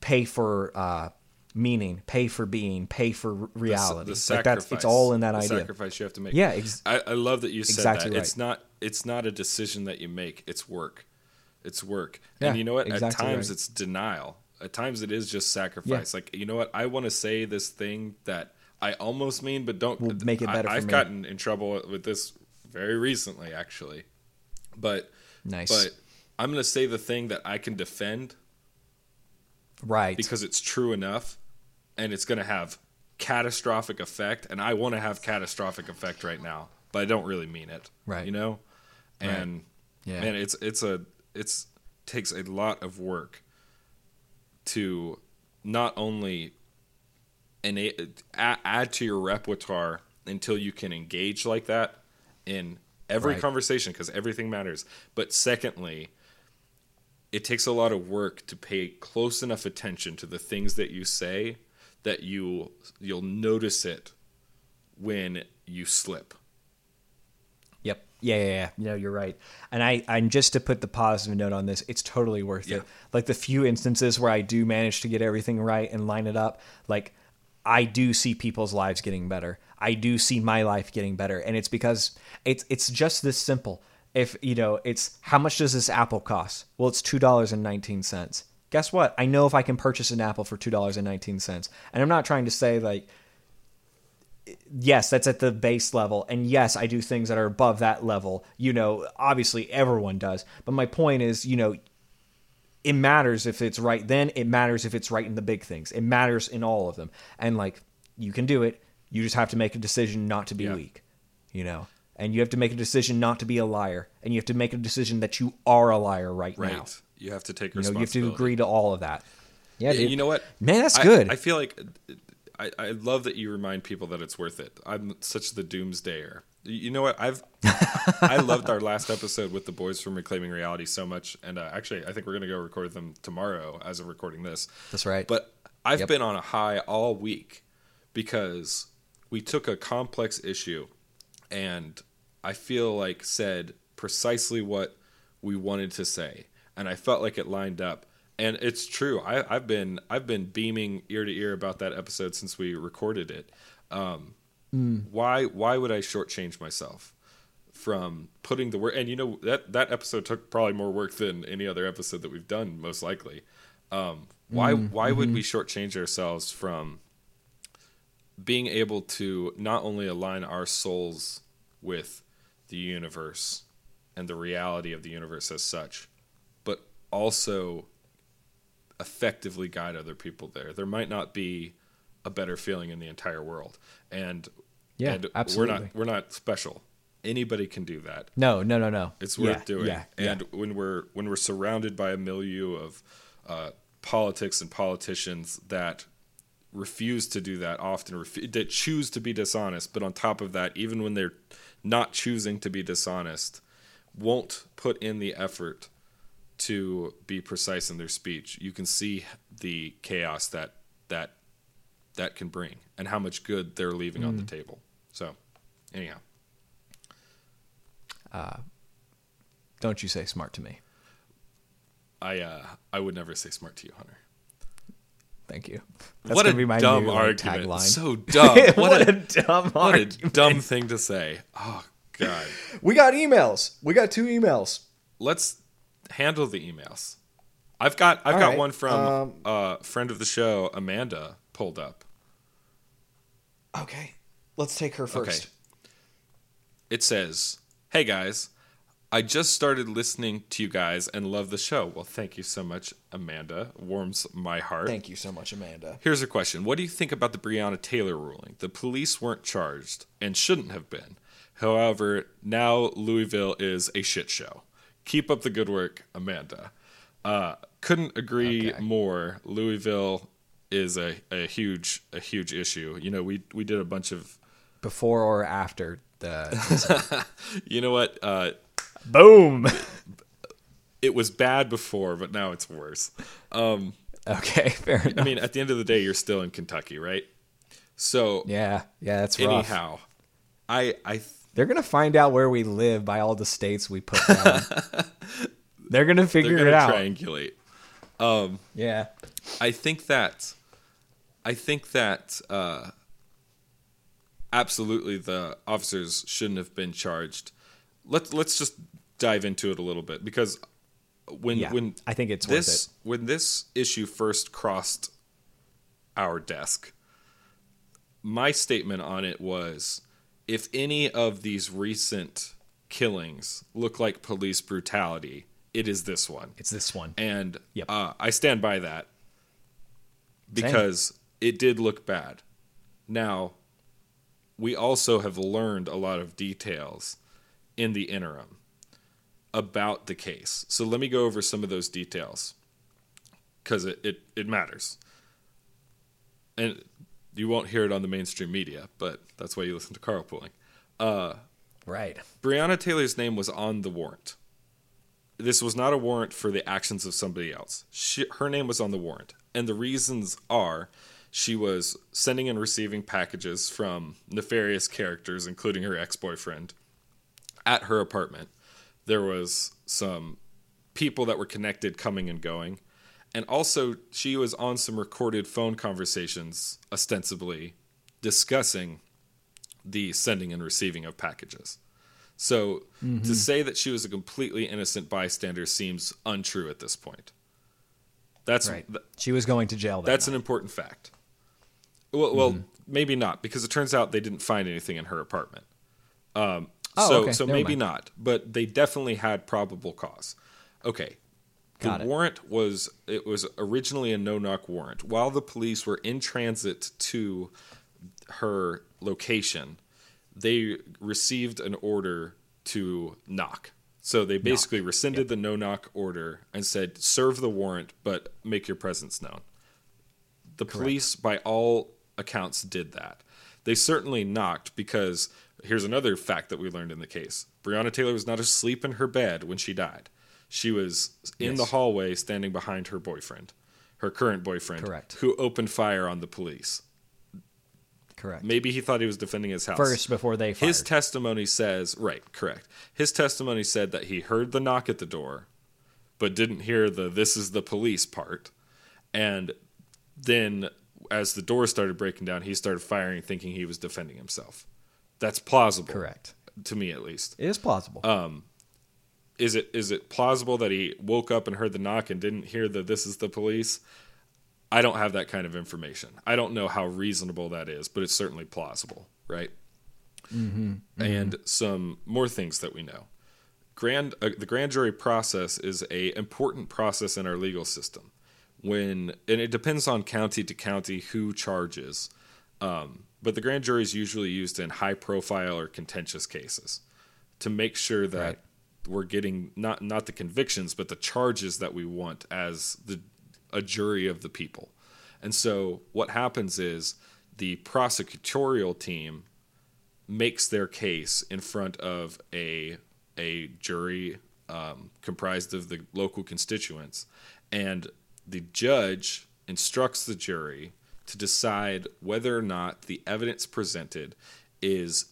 pay for uh meaning, pay for being, pay for r- The- reality. The, like that's it's all in that idea. sacrifice you have to make. Yeah, ex- I, I love that you said Exactly that. right. It's not it's not a decision that you make. It's work. It's work. Yeah, and you know what? At times right. it's denial. At times it is just sacrifice. Like you know what? I want to say this thing that I almost mean, but don't Will make it better I, me. gotten in trouble with this very recently, actually. But Nice. but I'm gonna say the thing that I can defend right. because it's true enough and it's going to have catastrophic effect and I want to have catastrophic effect right now but I don't really mean it Right. you know and Yeah. man it's it's a it's takes a lot of work to not only ena- add, add to your repertoire until you can engage like that in every Right. conversation because everything matters but secondly it takes a lot of work to pay close enough attention to the things that you say that you you'll notice it when you slip. Yeah, yeah, yeah. No, you're right. And I, I'm just to put the positive note on this, it's totally worth Yeah. it. Like the few instances where I do manage to get everything right and line it up, like I do see people's lives getting better. I do see my life getting better, and it's because it's it's just this simple. If you know, it's how much does this apple cost? Well, it's two dollars and nineteen cents. Guess what? I know if I can purchase an apple for two dollars and nineteen cents, and I'm not trying to say like yes, that's at the base level. And yes, I do things that are above that level. You know, obviously everyone does. But my point is, you know, it matters if it's right then, it matters if it's right in the big things. It matters in all of them. And like you can do it. You just have to make a decision not to be Yeah. weak, you know. And you have to make a decision not to be a liar. And you have to make a decision that you are a liar right, Right. now. You have to take You know, you have to agree to all of that. Yeah, Yeah, you know what? Man, that's I- good. I feel like I, I love that you remind people that it's worth it. I'm such the doomsdayer. You know what? I've I loved our last episode with the boys from Reclaiming Reality so much, and uh, actually, I think we're gonna go record them tomorrow as of recording this. That's right. But I've Yep. been on a high all week because we took a complex issue and I feel like said precisely what we wanted to say, and I felt like it lined up. And it's true. I, I've been I've been beaming ear to ear about that episode since we recorded it. Um, Why why would I shortchange myself from putting the work? And you know that that episode took probably more work than any other episode that we've done, most likely. Um, why why would we shortchange ourselves from being able to not only align our souls with the universe and the reality of the universe as such, but also effectively guide other people there. There might not be a better feeling in the entire world, and Yeah, and absolutely. We're not we're not special. Anybody can do that. No, no, no, no. It's Yeah, worth doing. Yeah, yeah. and when we're when we're surrounded by a milieu of uh, politics and politicians that refuse to do that often, refu- that choose to be dishonest, but on top of that, even when they're not choosing to be dishonest, won't put in the effort to be precise in their speech. You can see the chaos that that that can bring, and how much good they're leaving on the Mm. table. So, anyhow. uh, Don't you say smart to me. I uh, I would never say smart to you, Hunter. Thank you. That's what gonna a be my dumb argument! tagline. So dumb. What, what, a, a, dumb what a dumb thing to say. Oh God. We got emails. We got two emails. Let's handle the emails. I've got I've All got right, one from um, uh, friend of the show Amanda pulled up. Okay. Let's take her first. Okay. It says, "Hey guys, I just started listening to you guys and love the show. Well, thank you so much, Amanda. Warms my heart. Thank you so much, Amanda. Here's a question. What do you think about the Breonna Taylor ruling? The police weren't charged and shouldn't have been. However, now Louisville is a shit show. Keep up the good work, Amanda. Uh, couldn't agree Okay. more. Louisville is a, a huge a huge issue. You know, we we did a bunch of Before or after the you know what? Uh, boom. it was bad before, but now it's worse. okay, fair enough. I mean, at the end of the day, you're still in Kentucky, right? So yeah, yeah, that's rough. anyhow, I I They're gonna find out where we live by all the states we put down. They're gonna they're figure gonna it out. triangulate. Yeah. I think that I think that uh, absolutely the officers shouldn't have been charged. Let's let's just dive into it a little bit because when Yeah. when I think it's worth this when this issue first crossed our desk, my statement on it was if any of these recent killings look like police brutality, it is this one It's this one. and Yep. uh, I stand by that because it did look bad. Now, we also have learned a lot of details in the interim about the case. So let me go over some of those details because it, it, it matters. And you won't hear it on the mainstream media, but that's why you listen to carlpooling. Uh, right. Breonna Taylor's name was on the warrant. This was not a warrant for the actions of somebody else. She, her name was on the warrant. And the reasons are she was sending and receiving packages from nefarious characters, including her ex boyfriend, at her apartment. There was some people that were connected coming and going. And also, she was on some recorded phone conversations, ostensibly discussing the sending and receiving of packages. So to say that she was a completely innocent bystander seems untrue at this point. That's Right. th- She was going to jail. That that's an important fact. Well, well, maybe not because it turns out they didn't find anything in her apartment. Um, Oh, so okay. so Never maybe mind. not, but they definitely had probable cause. Okay. The Got it. warrant was it was originally a no-knock warrant. While the police were in transit to her location, they received an order to knock. So they basically rescinded the no knock order and said, serve the warrant, but make your presence known. The police, by all accounts, did that. They certainly knocked because here's another fact that we learned in the case Breonna Taylor was not asleep in her bed when she died. She was in the hallway standing behind her boyfriend, her current boyfriend, Correct. who opened fire on the police. correct. Maybe he thought he was defending his house. First, before they fired. His testimony says, right, correct. His testimony said that he heard the knock at the door, but didn't hear the this is the police part. And then as the door started breaking down, he started firing, thinking he was defending himself. That's plausible. correct. To me, at least. It is plausible. Um, Is it is it plausible that he woke up and heard the knock and didn't hear that this is the police? I don't have that kind of information. I don't know how reasonable that is, but it's certainly plausible, right? And some more things that we know. Grand uh, the grand jury process is a important process in our legal system. when and it depends on county to county who charges. Um, but the grand jury is usually used in high profile or contentious cases to make sure that Right. We're getting not not the convictions but the charges that we want as the a jury of the people. And so what happens is the prosecutorial team makes their case in front of a a jury um, comprised of the local constituents, and the judge instructs the jury to decide whether or not the evidence presented is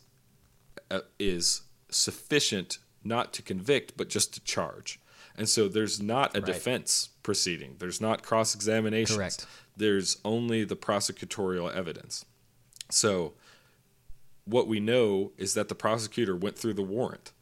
uh, is sufficient not to convict but just to charge. And so there's not a Right. defense proceeding. There's not cross examination. Correct. There's only the prosecutorial evidence. So what we know is that the prosecutor went through the warrant.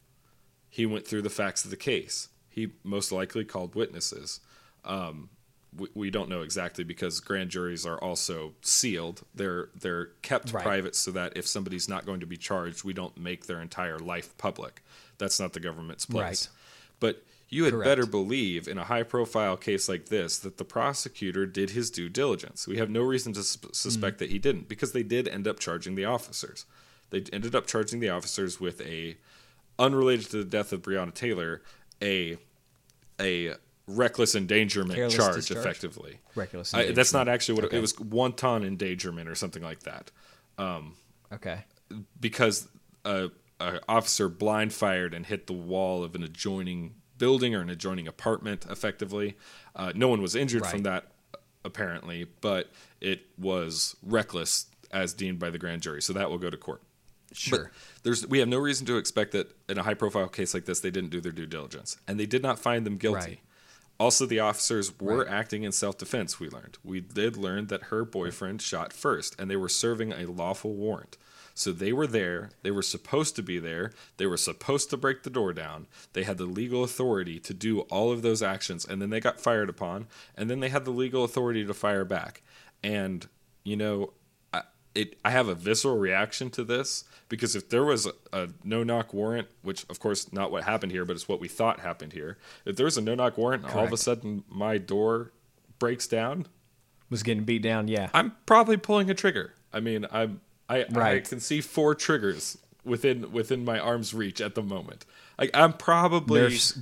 He went through the facts of the case. He most likely called witnesses. Um, we, we don't know exactly because grand juries are also sealed. They're they're kept Right. private so that if somebody's not going to be charged, we don't make their entire life public. That's not the government's place. Right. But you had Correct. better believe in a high profile case like this that the prosecutor did his due diligence. We have no reason to sus- suspect mm. that he didn't because they did end up charging the officers. They ended up charging the officers with a unrelated to the death of Breonna Taylor, a a reckless endangerment Careless charge discharge? effectively. Reckless I, that's not actually what it, Okay. it was wanton endangerment or something like that um, Okay. because a, a officer blind fired and hit the wall of an adjoining building or an adjoining apartment effectively uh, no one was injured from that apparently but it was reckless as deemed by the grand jury so that will go to court Sure. but there's we have no reason to expect that in a high profile case like this they didn't do their due diligence and they did not find them guilty. Right. Also the officers were Right. acting in self-defense we learned. We did learn that her boyfriend shot first and they were serving a lawful warrant. So they were there, they were supposed to be there, they were supposed to break the door down. They had the legal authority to do all of those actions and then they got fired upon and then they had the legal authority to fire back. And you know, I, it, I have a visceral reaction to this because if there was a, a no knock warrant, which of course not what happened here, but it's what we thought happened here. If there was a no knock warrant, and all of a sudden my door breaks down, Was getting beat down. Yeah. I'm probably pulling a trigger. I mean, I'm I, I can see four triggers within within my arm's reach at the moment. Like I'm probably Nerfs.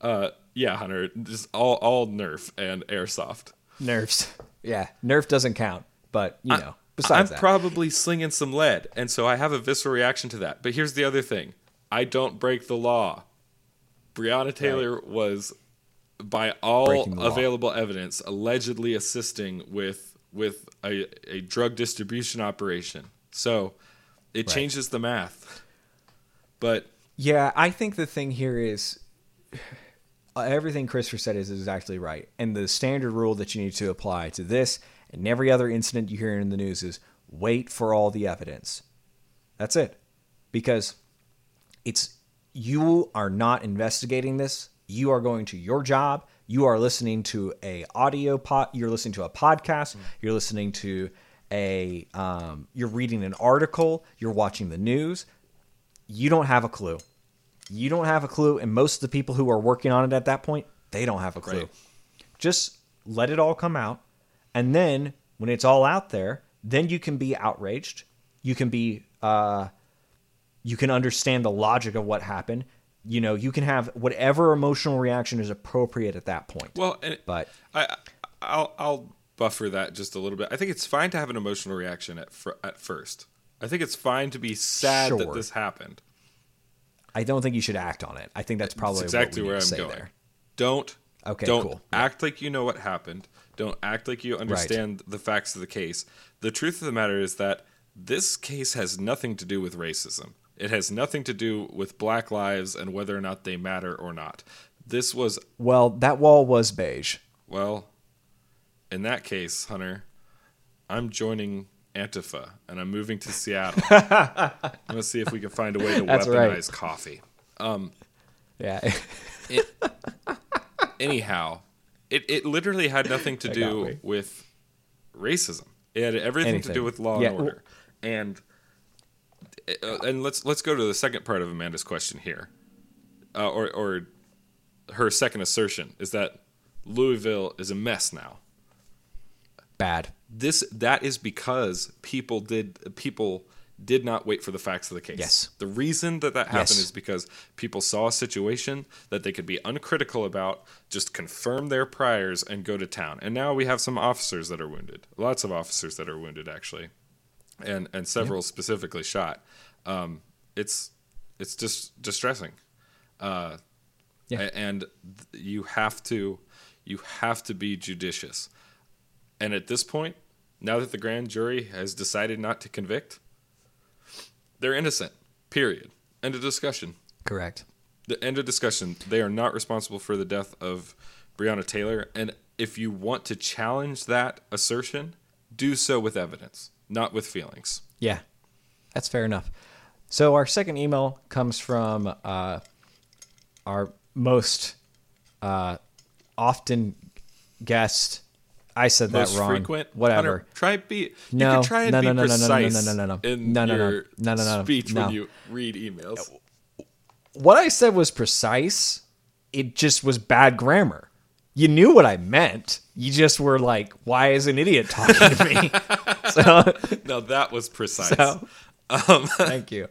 uh yeah, Hunter, just all all Nerf and airsoft. Nerfs. Yeah. Nerf doesn't count, but you know. Besides I'm that, probably slinging some lead, and so I have a visceral reaction to that. But here's the other thing: I don't break the law. Breonna Taylor was, by all the law. available evidence, allegedly assisting with with a, a drug distribution operation. So it Right. changes the math. But Yeah, I think the thing here is everything Christopher said is exactly right. And the standard rule that you need to apply to this and every other incident you hear in the news is wait for all the evidence. That's it. Because it's you are not investigating this. You are going to your job. You are listening to a audio pot You're listening to a podcast. You're listening to a. Um, you're reading an article. You're watching the news. You don't have a clue. You don't have a clue, and most of the people who are working on it at that point, they don't have a clue. Right. Just let it all come out, and then when it's all out there, then you can be outraged. You can be. Uh, you can understand the logic of what happened. You know, you can have whatever emotional reaction is appropriate at that point. well, and but I, I'll I'll buffer that just a little bit. I think it's fine to have an emotional reaction at fir- at first. I think it's fine to be sad that this happened. I don't think you should act on it. I think that's probably That's exactly where I'm going. there. Don't Okay, don't cool. act like you know what happened. Don't act like you understand the facts of the case. The truth of the matter is that this case has nothing to do with racism. It has nothing to do with black lives and whether or not they matter or not. This was Well, that wall was beige. well, in that case, Hunter, I'm joining Antifa and I'm moving to Seattle. I'm gonna see if we can find a way to That's weaponize right. coffee. Um, yeah. anyhow, it, it literally had nothing to do with racism. It had everything to do with law Yeah, and order. And uh, and let's let's go to the second part of Amanda's question here, uh, or or her second assertion is that Louisville is a mess now. Bad. This that is because people did people did not wait for the facts of the case. Yes. The reason that that happened Yes. is because people saw a situation that they could be uncritical about, just confirm their priors and go to town. And now we have some officers that are wounded. Lots of officers that are wounded actually. And and several specifically shot. Um, it's it's just distressing. Uh, Yeah. and you have to you have to be judicious. And at this point, now that the grand jury has decided not to convict, they're innocent. Period. End of discussion. Correct. The end of discussion. They are not responsible for the death of Breonna Taylor. And if you want to challenge that assertion, do so with evidence, not with feelings. Yeah, that's fair enough. So our second email comes from uh, our most uh, often guest. I said Most that wrong. frequent. Whatever. Hunter, try be. You No, can try and no, be no, no, no, no, no, no, no, no, no. No, no, no. your No, no, no, speech no. when you read emails. What I said was precise. It just was bad grammar. You knew what I meant. You just were like, "Why is an idiot talking to me?" so Now that was precise. So, thank you.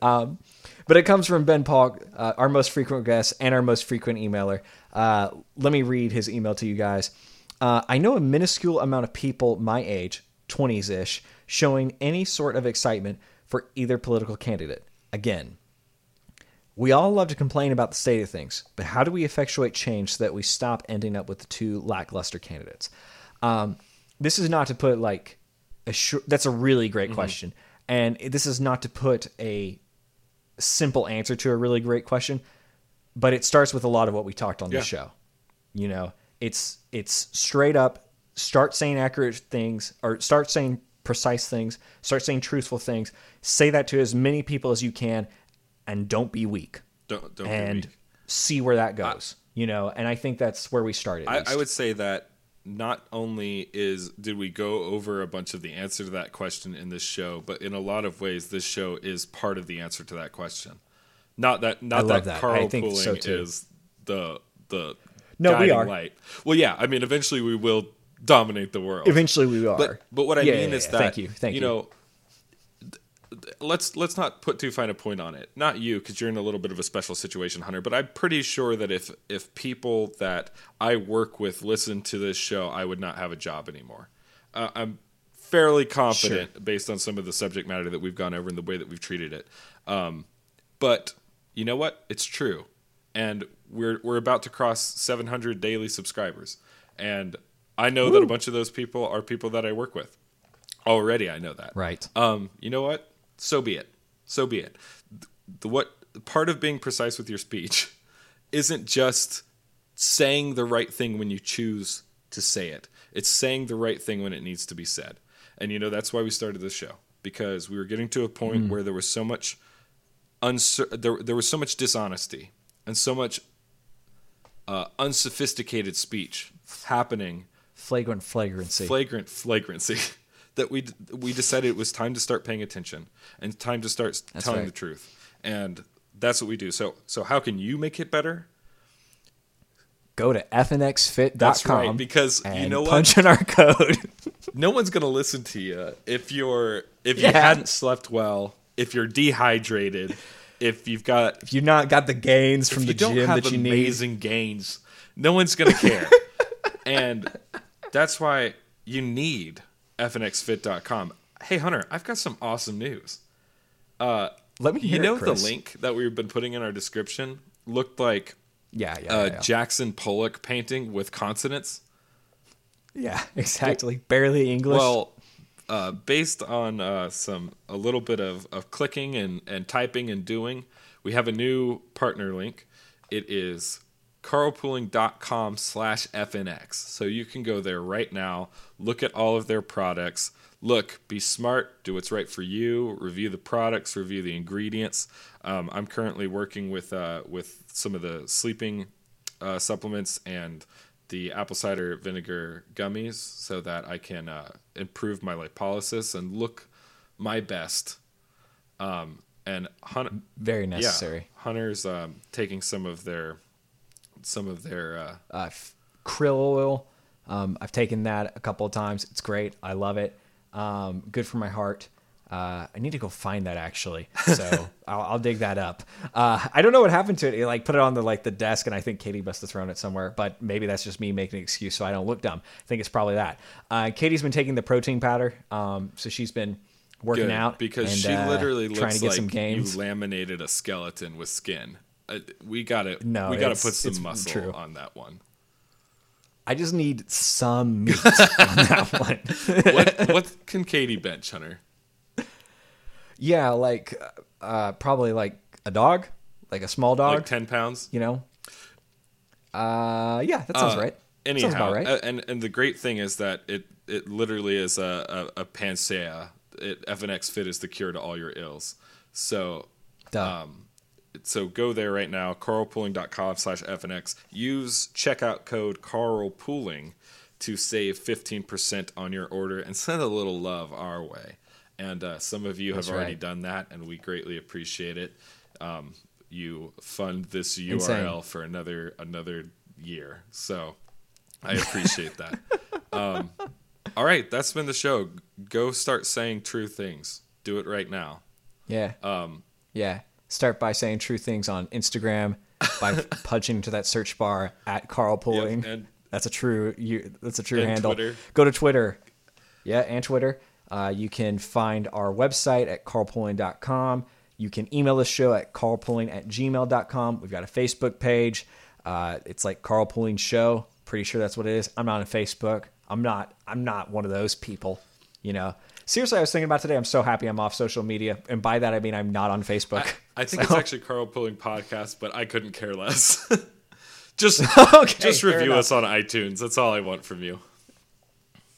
Um, but it comes from Ben Paul, uh, our most frequent guest and our most frequent emailer. Uh, let me read his email to you guys. Uh, I know a minuscule amount of people my age, 20s ish, showing any sort of excitement for either political candidate. Again, we all love to complain about the state of things, but how do we effectuate change so that we stop ending up with the two lackluster candidates? Um, this is not to put like a short, that's a really great mm-hmm. question, and this is not to put a simple answer to a really great question, but it starts with a lot of what we talked on Yeah. the show. You know, it's it's straight up start saying accurate things or start saying precise things, start saying truthful things. Say that to as many people as you can, and don't be weak Don't don't be and weak. see where that goes. you know, and I think that's where we started. I, I would say that not only is did we go over a bunch of the answer to that question in this show, but in a lot of ways, this show is part of the answer to that question. Not that not that, that. I think carlpooling so, too. is the the No, we are. light. Well, yeah, I mean, eventually we will dominate the world. Eventually, we are. But but what I Yeah, mean yeah, is yeah. that Thank you, thank you. you know let's let's not put too fine a point on it. Not you because you're in a little bit of a special situation, Hunter. But I'm pretty sure that if if people that I work with listen to this show, I would not have a job anymore. Uh, I'm fairly confident based on some of the subject matter that we've gone over and the way that we've treated it. Um, but you know what? It's true, and we're we're about to cross 700 daily subscribers, and I know that a bunch of those people are people that I work with. Already, I know that. right. Um, you know what? So be it. So be it. The what part of being precise with your speech isn't just saying the right thing when you choose to say it. It's saying the right thing when it needs to be said. And you know that's why we started this show because we were getting to a point where there was so much uncer- there there was so much dishonesty and so much uh, unsophisticated speech happening Flagrant flagrancy. flagrant flagrancy that we we decided it was time to start paying attention and time to start That's telling right. the truth and that's what we do so so how can you make it better Go to fnxfit.com That's right, because you know what? punch in our code. no one's gonna listen to you if you're if you hadn't slept well if you're dehydrated if you've got if you've not got the gains from the gym that you need, amazing gains no one's gonna care and that's why you need fnxfit.com hey hunter i've got some awesome news Uh, let me you know it, the link that we've been putting in our description looked like Yeah, yeah, a yeah, yeah. Jackson Pollock painting with consonants. Yeah, exactly. Barely English. Well, uh, based on uh, some a little bit of, of clicking and, and typing and doing, we have a new partner link. It is carlpooling.com slash FNX. So you can go there right now, look at all of their products, look, be smart, do what's right for you, review the products, review the ingredients. Um, I'm currently working with uh, with some of the sleeping uh, supplements and the apple cider vinegar gummies so that I can uh, improve my lipolysis and look my best. Um, and Hun- Very yeah, necessary. Hunter's um, taking some of their some of their uh, Uh, f- krill oil. Um, I've taken that a couple of times. It's great. I love it. Um, good for my heart. Uh, I need to go find that actually, so I'll, I'll dig that up. Uh, I don't know what happened to it. It like put it on the like the desk, and I think Katie must have thrown it somewhere. But maybe that's just me making an excuse so I don't look dumb. I think it's probably that. Uh, Katie's been taking the protein powder, um, so she's been working Good, out because and, she uh, literally trying looks to get like some gains. you laminated a skeleton with skin. Uh, we gotta No, we gotta put some muscle true. on that one. I just need some meat on that one. What what can Katie bench, Hunter? Yeah, like uh, probably like a dog, like a small dog. Like ten pounds. you know. Uh, yeah, that sounds Uh, right. Anyhow, sounds about right. uh, and and the great thing is that it it literally is a a, a panacea. It, FNX Fit is the cure to all your ills. So Duh. um, so go there right now, carlpooling.com slash FNX. Use checkout code carlpooling to save 15% on your order and send a little love our way. And uh, some of you That's have already right. done that, and we greatly appreciate it. Um, you fund this URL Insane. for another another year, so I appreciate that. um, all right, that's been the show. Go start saying true things. Do it right now. yeah. Um, Yeah. Start by saying true things on Instagram by punching into that search bar at Carlpooling. and- that's a true you that's a true handle. Twitter. Go to Twitter. Yeah, and Twitter. Uh, you can find our website at carlpooling.com. You can email the show at carlpooling at gmail.com. We've got a Facebook page. Uh, it's like Carlpooling Show. Pretty sure that's what it is. I'm not on Facebook. I'm not I'm not one of those people. You know. Seriously, I was thinking about today. I'm so happy I'm off social media. And by that I mean I'm not on Facebook. I think So- it's actually Carlpooling Podcast, but I couldn't care less. just Okay, just review enough. us on iTunes. That's all I want from you.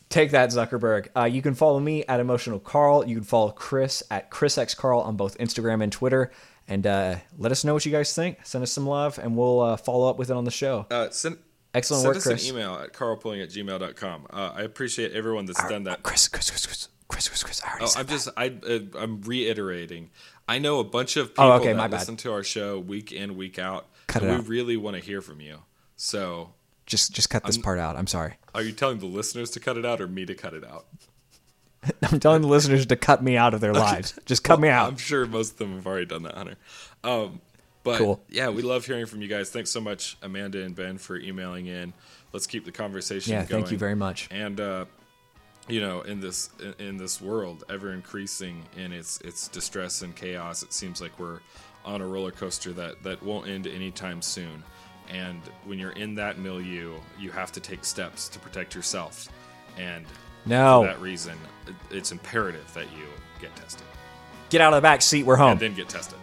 Take that, Zuckerberg. Uh, you can follow me at Emotional Carl. You can follow Chris at Chris X Carl on both Instagram and Twitter. And uh, let us know what you guys think. Send us some love, and we'll uh, follow up with it on the show. Uh, send Excellent send work, us Chris. an email at carlpooling at gmail.com. Uh, I appreciate everyone that's done that. Chris, Chris, Chris, Chris, Chris, Chris, Chris. I already Oh, I'm that. just I uh, I'm reiterating. I know a bunch of people Oh, okay, that bad. listen to our show week in week out, Cut and it we out. really want to hear from you. So, Just, just cut this part out. I'm sorry. are you telling the listeners to cut it out or me to cut it out? I'm telling the listeners to cut me out of their lives. Just cut me out. I'm sure most of them have already done that, Hunter. Um, but Cool. yeah, we love hearing from you guys. Thanks so much, Amanda and Ben, for emailing in. Let's keep the conversation Yeah, going. thank you very much. And uh, you know, in this in, this world, ever increasing in its its distress and chaos, it seems like we're on a roller coaster that that won't end anytime soon. And when you're in that milieu, you have to take steps to protect yourself. And No. for that reason, it's imperative that you get tested Get out of the back seat. We're home. and then get tested.